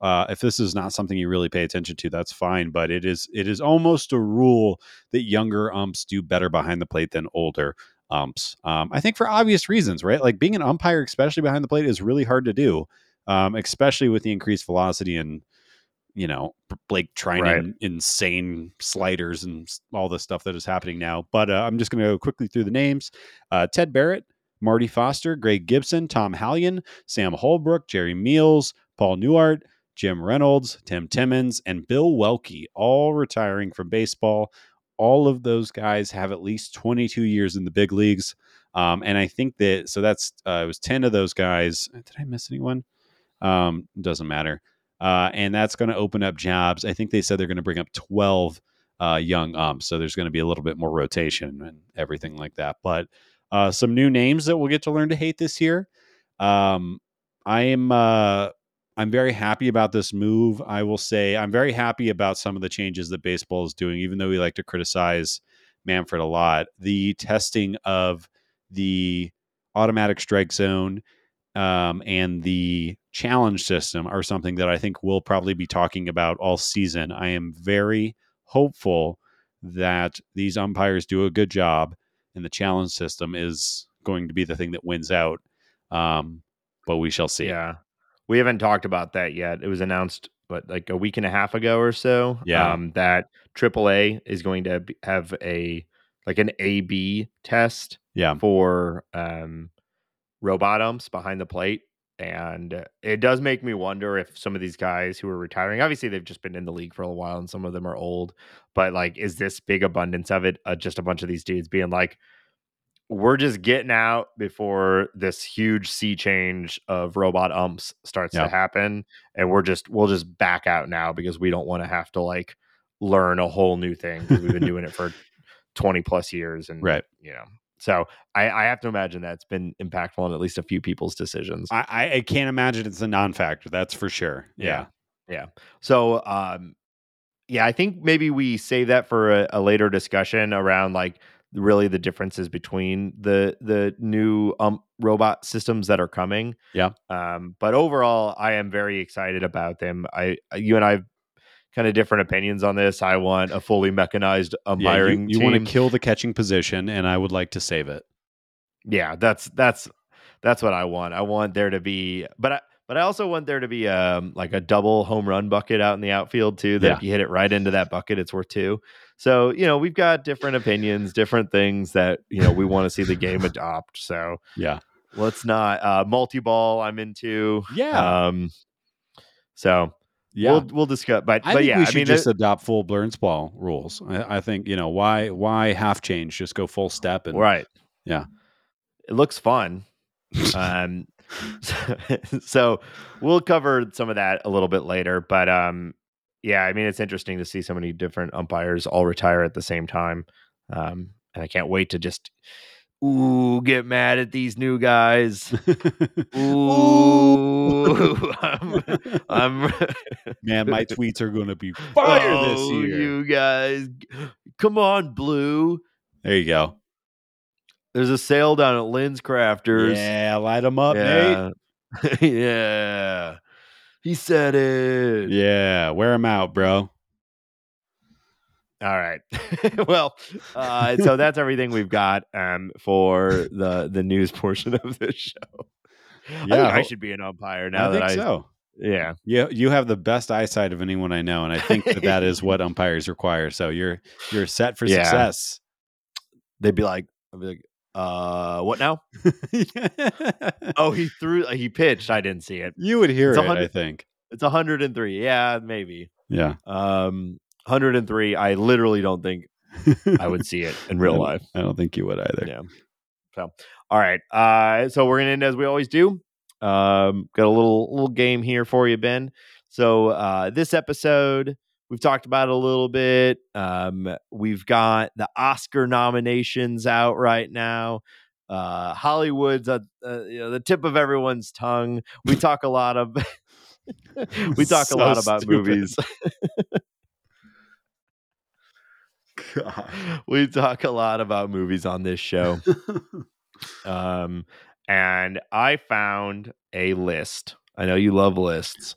uh, if this is not something you really pay attention to, that's fine. But it is, it is almost a rule that younger umps do better behind the plate than older umps. Um, I think for obvious reasons, right? Like being an umpire, especially behind the plate, is really hard to do, um, especially with the increased velocity and you know Blake trying Right. in insane sliders and all the stuff that is happening now. But uh, I'm just going to go quickly through the names: uh, Ted Barrett, Marty Foster, Greg Gibson, Tom Hallion, Sam Holbrook, Jerry Meals, Paul Nauert, Jim Reynolds, Tim Timmons, and Bill Welke, all retiring from baseball. All of those guys have at least 22 years in the big leagues. Um, and I think that so that's uh, it was 10 of those guys. Did I miss anyone? Um, doesn't matter. Uh, and that's going to open up jobs. I think they said they're going to bring up 12 uh, young umps. So there's going to be a little bit more rotation and everything like that. But uh, some new names that we'll get to learn to hate this year. Um, I am uh, I'm very happy about this move. I will say I'm very happy about some of the changes that baseball is doing, even though we like to criticize Manfred a lot. The testing of the automatic strike zone um, and the challenge system are something that I think we'll probably be talking about all season. I am very hopeful that these umpires do a good job and the challenge system is going to be the thing that wins out. Um, but we shall see. Yeah. We haven't talked about that yet. It was announced what like a week and a half ago or so. Yeah. Um, that AAA is going to have a like an A B test Yeah. for um robot umps behind the plate. And it does make me wonder if some of these guys who are retiring, obviously they've just been in the league for a while and some of them are old, but like, is this big abundance of it uh, just a bunch of these dudes being like, we're just getting out before this huge sea change of robot umps starts Yeah. to happen and we're just we'll just back out now because we don't want to have to like learn a whole new thing we've been doing it for 20 plus years [LAUGHS] and Right. you know so I, I have to imagine that's been impactful on at least a few people's decisions I, I, can't imagine it's a non-factor. That's for sure. Yeah. Yeah. So um yeah i think maybe we save that for a, a later discussion around like really the differences between the the new um robot systems that are coming Yeah. um but overall i am very excited about them i you and i have kind of different opinions on this i want a fully mechanized Yeah, umpiring you, you want to kill the catching position, and I would like to save it. yeah that's that's that's what i want i want there to be but i but i also want there to be um like a double home run bucket out in the outfield too that Yeah. if you hit it right into that bucket it's worth two so you know we've got different opinions different things that you know we want to see the game [LAUGHS] adopt so Yeah. let's not uh multi-ball i'm into Yeah. um so yeah. we'll we'll discuss but I but think yeah we i should mean just there- adopt full Burns ball rules. I, I think you know why why half change. Just go full step and right Yeah. it looks fun um so, [LAUGHS] [LAUGHS] so we'll cover some of that a little bit later but um yeah i mean it's interesting to see so many different umpires all retire at the same time um and i can't wait to just ooh get mad at these new guys [LAUGHS] ooh [LAUGHS] i'm, I'm [LAUGHS] Man, my tweets are going to be fire this Oh, year. you guys come on blue There you go. there's a sale down at lynn's crafters Yeah, light them up, Nate. yeah. He said it. Yeah, wear them out, bro. All right. [LAUGHS] well, uh, so that's everything we've got um, for the the news portion of this show. I Yeah, I should be an umpire now I that think I so. yeah. Yeah, you have the best eyesight of anyone I know, and I think that that is what [LAUGHS] umpires require. So you're you're set for Yeah. success. They'd be like, I'd be like, uh, what now? [LAUGHS] Oh, he threw, he pitched. I didn't see it. you would hear It's it, I think. It's 103. Yeah, maybe. Yeah, Um, 103. I literally don't think I would see it in [LAUGHS] real I life. I don't think you would either. Yeah. So, all right. Uh, so we're gonna end as we always do. Um, got a little little game here for you, Ben. So uh, this episode we've talked about it a little bit. Um, we've got the Oscar nominations out right now. Uh, Hollywood's at uh, you know, the tip of everyone's tongue. We [LAUGHS] talk a lot of [LAUGHS] we talk So a lot about stupid. movies. [LAUGHS] we talk a lot about movies on this show. um, and I found a list. I know you love lists.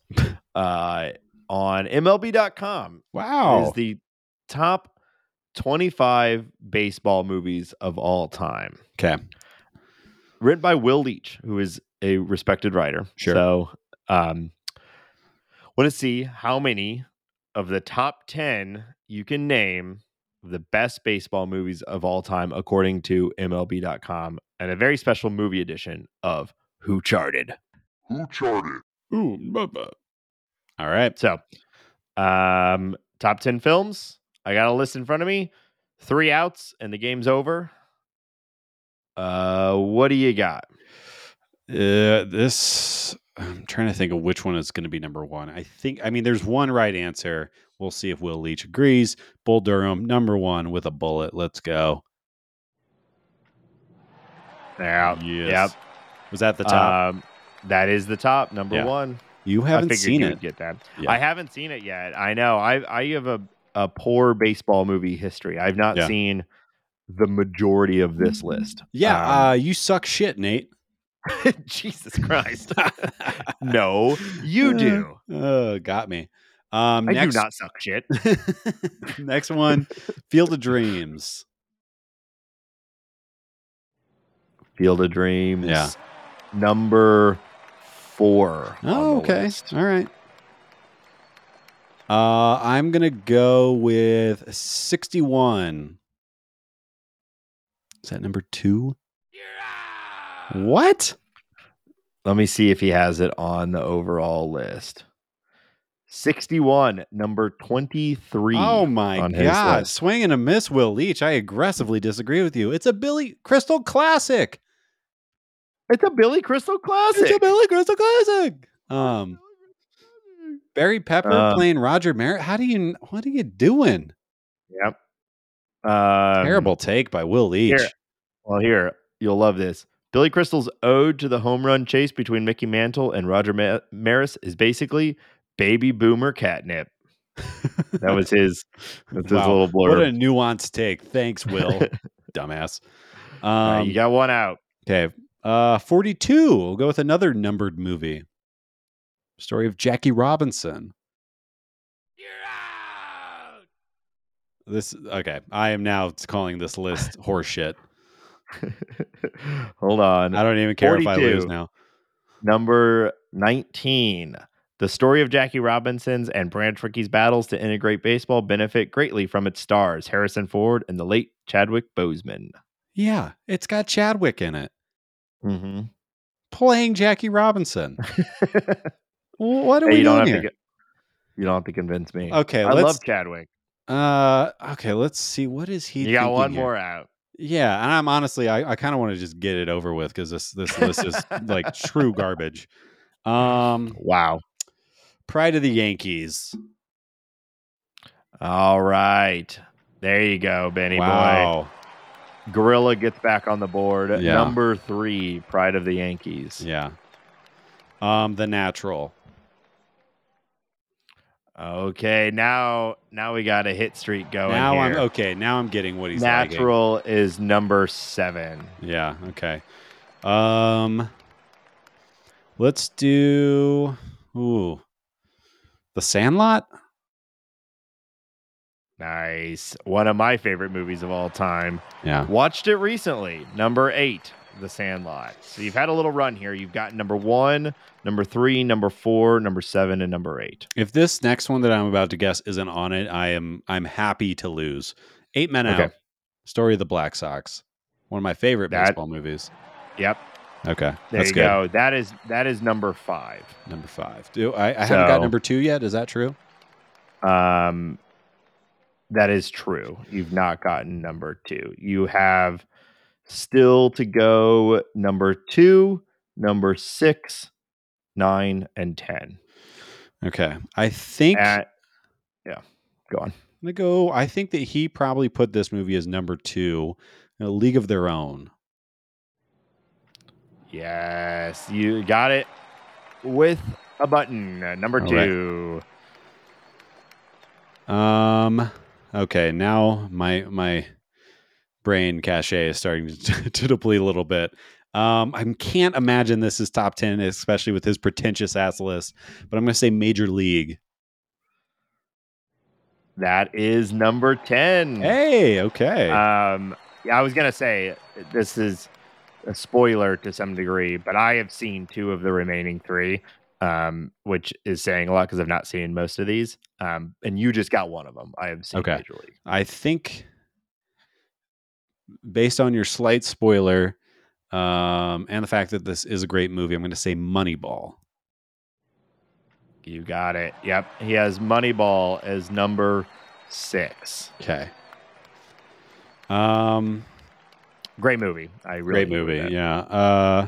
Uh, on MLB.com wow. is the top 25 baseball movies of all time, okay. written by Will Leitch, who is a respected writer. Sure. So, um, want to see how many of the top 10 you can name the best baseball movies of all time, according to MLB.com, and a very special movie edition of Who Charted. Who charted? Ooh, bubba. All right. So, um, top 10 films. I got a list in front of me. Three outs, and the game's over. Uh, what do you got? Uh, this I'm trying to think of which one is going to be number one. I think I mean there's one right answer. We'll see if Will Leitch agrees. Bull Durham, number one with a bullet. Let's go. Yeah. Yes. Yep. Was that the top? Um, that is the top number Yeah. one. You haven't seen it. get that. Yeah. I haven't seen it yet. I know. I I have a a poor baseball movie history. I've not Yeah. seen the majority of this list. yeah, uh, you suck shit, Nate. Um, [LAUGHS] Jesus Christ. [LAUGHS] no, you do. Uh, got me. Um, I next, do not suck shit. [LAUGHS] next one, Field of Dreams. Field of Dreams. Yeah. Number four. Oh, okay. list. All right. Uh, I'm gonna go with 61. Is that number two? What? Let me see if he has it on the overall list. 61, number 23. Oh my god, swing and a miss, Will Leitch. I aggressively disagree with you. It's a Billy Crystal classic. It's a Billy Crystal classic. It's a Billy Crystal classic. Um, Barry Pepper Uh, playing Roger Maris. How do you? What are you doing? Yep. Um, Terrible take by Will Leitch. here. Well, here, you'll love this. Billy Crystal's ode to the home run chase between Mickey Mantle and Roger Ma- Maris is basically baby boomer catnip. That was his. [LAUGHS] That's his Wow, little What a nuanced take. Thanks, Will. [LAUGHS] Dumbass. All right, Um, you got one out. Okay. Uh 42. We'll go with another numbered movie. Story of Jackie Robinson. This okay. I am now calling this list [LAUGHS] horseshit. Hold on. I don't even care if I lose now. Number 19. The story of Jackie Robinson's and Branch Rickey's battles to integrate baseball benefit greatly from its stars, Harrison Ford and the late Chadwick Boseman. Yeah, it's got Chadwick in it Mm-hmm. playing Jackie Robinson. [LAUGHS] what are Hey, we you don't doing have here? get, you don't have to convince me. okay, I love Chadwick. uh okay, let's see what is he You got one here? more out. Yeah, and I'm honestly, I, I kind of want to just get it over with because this this list is like true garbage. Um, Wow. Pride of the Yankees. All right. There you go, Benny boy. Gorilla gets back on the board. Yeah. Number three, Pride of the Yankees. Yeah. Um, The Natural. Okay, now now we got a hit streak going. now I'm okay. Now I'm getting what he's liking. Natural is number seven. Yeah. Okay. Um, let's do. Ooh, The Sandlot. Nice. One of my favorite movies of all time. Yeah. Watched it recently. Number eight, The Sandlot. So you've had a little run here. You've got number one, number three, number four, number seven, and number eight. If this next one that I'm about to guess isn't on it, I am I'm happy to lose. Eight Men Okay. Out. Story of the Black Sox. One of my favorite That- baseball movies. Yep. Okay, There that's you good. go. That is that is number five. Number five. Do I, I haven't got number two yet? Is that true? Um, that is true. You've not gotten number two. You have still to go number two, number six, nine, and ten. Okay. I think At, yeah, go on. I'm gonna go. I think that he probably put this movie as number two, A League of Their Own. Yes, you got it with a button. Uh, number All right. two. Um. Okay. Now my my brain cache is starting to, [LAUGHS] to deplete a little bit. Um, I can't imagine this is top ten, especially with his pretentious ass list. But I'm gonna say Major League. That is number 10. Hey. Okay. Um, yeah, I was going to say this is a spoiler to some degree, but I have seen two of the remaining three, um, which is saying a lot because I've not seen most of these. Um, and you just got one of them. I have seen Okay. Major League. I think based on your slight spoiler um, and the fact that this is a great movie, I'm going to say Moneyball. You got it. Yep. He has Moneyball as number six. Okay. Um, Great movie. I really great movie. Yeah. Uh,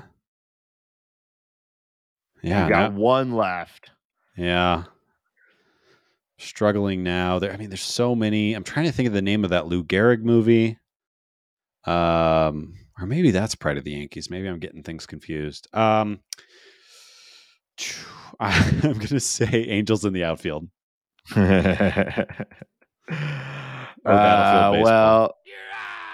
yeah. you got now- one left. yeah. Struggling now. There. I mean, there's so many. I'm trying to think of the name of that Lou Gehrig movie. Um, or maybe that's Pride of the Yankees. Maybe I'm getting things confused. Um, [SIGHS] I'm going to say Angels in the Outfield. [LAUGHS] Uh, well,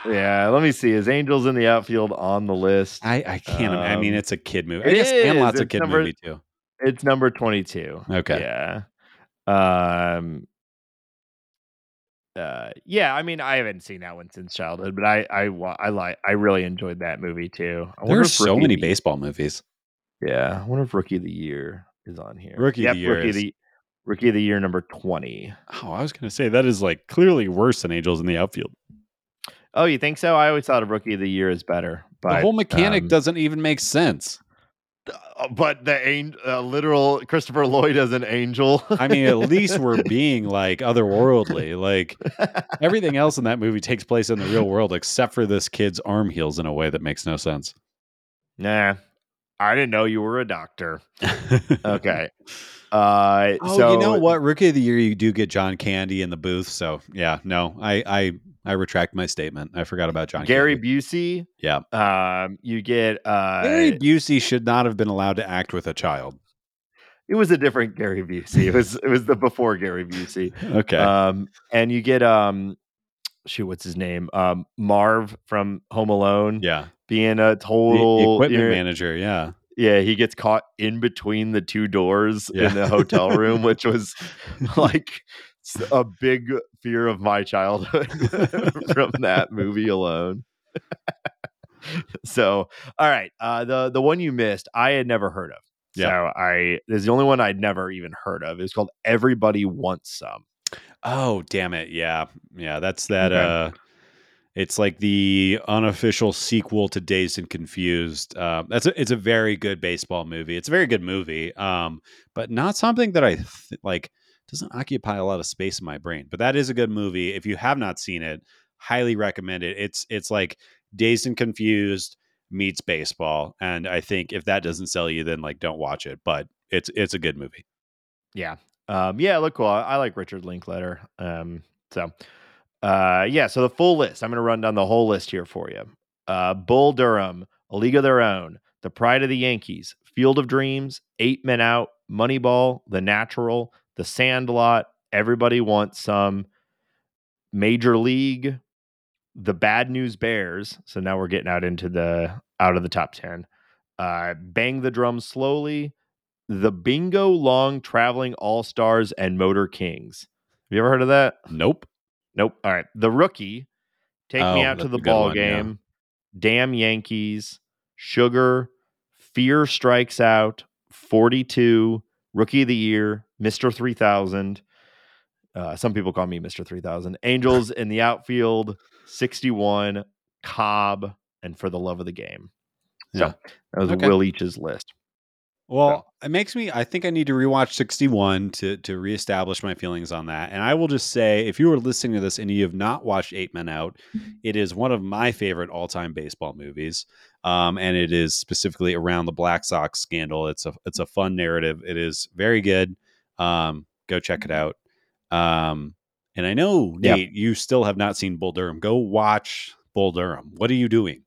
yeah. Let me see. Is Angels in the outfield on the list? I, I can't. I mean, Um, it's a kid movie. I guess is. Sandlot's a It's kid number- movie too. it's number twenty-two. Okay. Yeah. Um. Uh. Yeah. I mean, I haven't seen that one since childhood, but I I I like I really enjoyed that movie too. I wonder There's so many the- baseball movies. Yeah. I wonder if Rookie of the Year is on here. Rookie of the Year Rookie is- the Rookie of the Year number twenty. Oh, I was going to say that is like clearly worse than Angels in the Outfield. Oh, you think so? I always thought a Rookie of the Year is better. But the whole mechanic um, doesn't even make sense. Uh, but the angel, uh, literal Christopher Lloyd as an angel. I mean, at least we're [LAUGHS] being like otherworldly. Like everything else in that movie takes place in the real world, except for this kid's arm heals in a way that makes no sense. nah, I didn't know you were a doctor. [LAUGHS] Okay. Uh, Oh, so you know what? Rookie of the year, you do get John Candy in the booth. So yeah, no, I I I retract my statement. I forgot about John. Gary Candy. Busey. Yeah. Um, you get uh, Gary Busey should not have been allowed to act with a child. it was a different Gary Busey. It was it was the before Gary Busey. [LAUGHS] Okay. Um, and you get um, shoot, what's his name? Um, Marv from Home Alone. yeah. being a total the equipment you're- manager. Yeah. Yeah, he gets caught in between the two doors Yeah. in the hotel room, [LAUGHS] which was [LAUGHS] like a big fear of my childhood [LAUGHS] from that movie alone. so, all right, uh, the the one you missed, I had never heard of. Yeah. So I this is the only one I'd never even heard of. It's called Everybody Wants Some. Oh, damn it. Yeah. Yeah. That's that. Okay. Uh, it's like the unofficial sequel to Dazed and Confused. Um, that's a, it's a very good baseball movie. It's a very good movie, um, but not something that I th- like. Doesn't occupy a lot of space in my brain. But that is a good movie. If you have not seen it, highly recommend it. It's it's like Dazed and Confused meets baseball, and I think if that doesn't sell you, then like don't watch it. But it's it's a good movie. Yeah. Um, yeah, look cool. I, I like Richard Linklater. Um, so uh yeah, so the full list. I'm gonna run down the whole list here for you. Uh Bull Durham, A League of Their Own, The Pride of the Yankees, Field of Dreams, Eight Men Out, Moneyball, The Natural, The Sandlot, Everybody Wants Some, Major League, The Bad News Bears. So now we're getting out into the out of the top 10. Uh Bang the Drum Slowly, the Bingo Long Traveling All Stars and Motor Kings. Have you ever heard of that? Nope. Nope. All right. The Rookie, Take Me Oh, Out to the Ball one, yeah. Game, Damn Yankees, Sugar, Fear Strikes Out, 42, Rookie of the Year, Mr. 3000. Uh, some people call me Mr. 3000. Angels in the Outfield, 61, Cobb, and For the Love of the Game. So Yeah. that was Okay. Will Leitch's list. Well, it makes me. I think I need to rewatch 61 to to reestablish my feelings on that. And I will just say, if you are listening to this and you have not watched Eight Men Out, it is one of my favorite all time baseball movies. Um, and it is specifically around the Black Sox scandal. It's a it's a fun narrative. It is very good. Um, go check it out. Um, and I know Yep. Nate, you still have not seen Bull Durham. Go watch Bull Durham. What are you doing?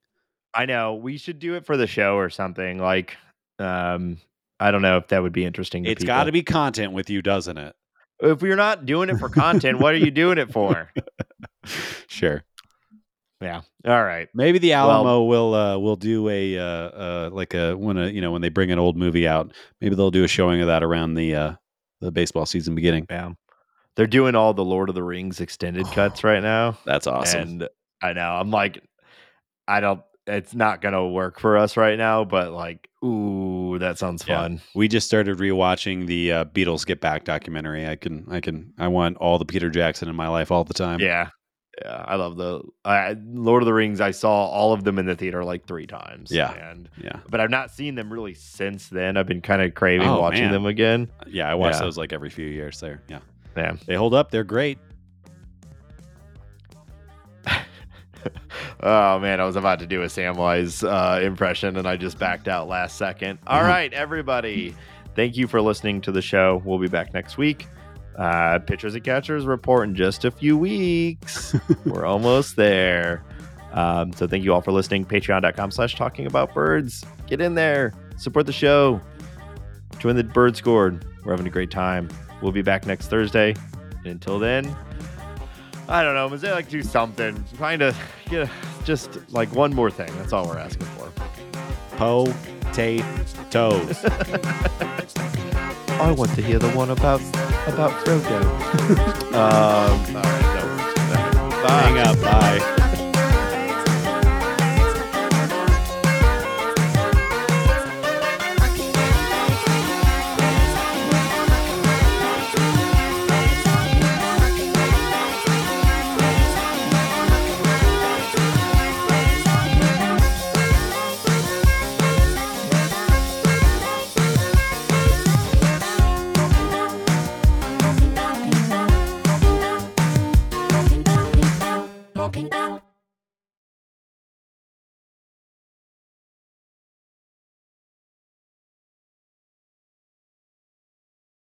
I know we should do it for the show or something. Like, um, I don't know if that would be interesting. To It's got to be content with you, doesn't it? If you're not doing it for content, what are you doing it for? [LAUGHS] Sure. Yeah. All right. Maybe the Well- Alamo will uh, will do a uh, uh, like a when a you know when they bring an old movie out. Maybe they'll do a showing of that around the uh, the baseball season beginning. Yeah. They're doing all the Lord of the Rings extended [SIGHS] cuts right now. That's awesome. And I know. I'm like, I don't. It's not gonna work for us right now, but like, ooh, that sounds Yeah. fun. we just started rewatching the uh, Beatles Get Back documentary. I can I can I want all the Peter Jackson in my life all the time. Yeah. Yeah, I love the I, Lord of the Rings. I saw all of them in the theater like three times. Yeah. and yeah, but I've not seen them really since then. I've been kind of craving Oh, watching man. them again. yeah. I watch Yeah. those like every few years. There, yeah, Yeah. they hold up. They're great. [LAUGHS] oh man, I was about to do a Samwise uh, impression and I just backed out last second. All Mhm. everybody. Thank you for listening to the show. We'll be back next week. Uh, Pitchers and Catchers report in just a few weeks. [LAUGHS] We're almost there. Um, so thank you all for listening. Patreon.com slash talking about birds. Get in there. Support the show. Join the bird squad. We're having a great time. We'll be back next Thursday. And until then, I don't know. Mosaic like do something. Kind of get just like one more thing. That's all we're asking for. Potatoes. [LAUGHS] I want to hear the one about about Frodo. [LAUGHS] [LAUGHS] um, all right, no. Bye. Hang up. Bye.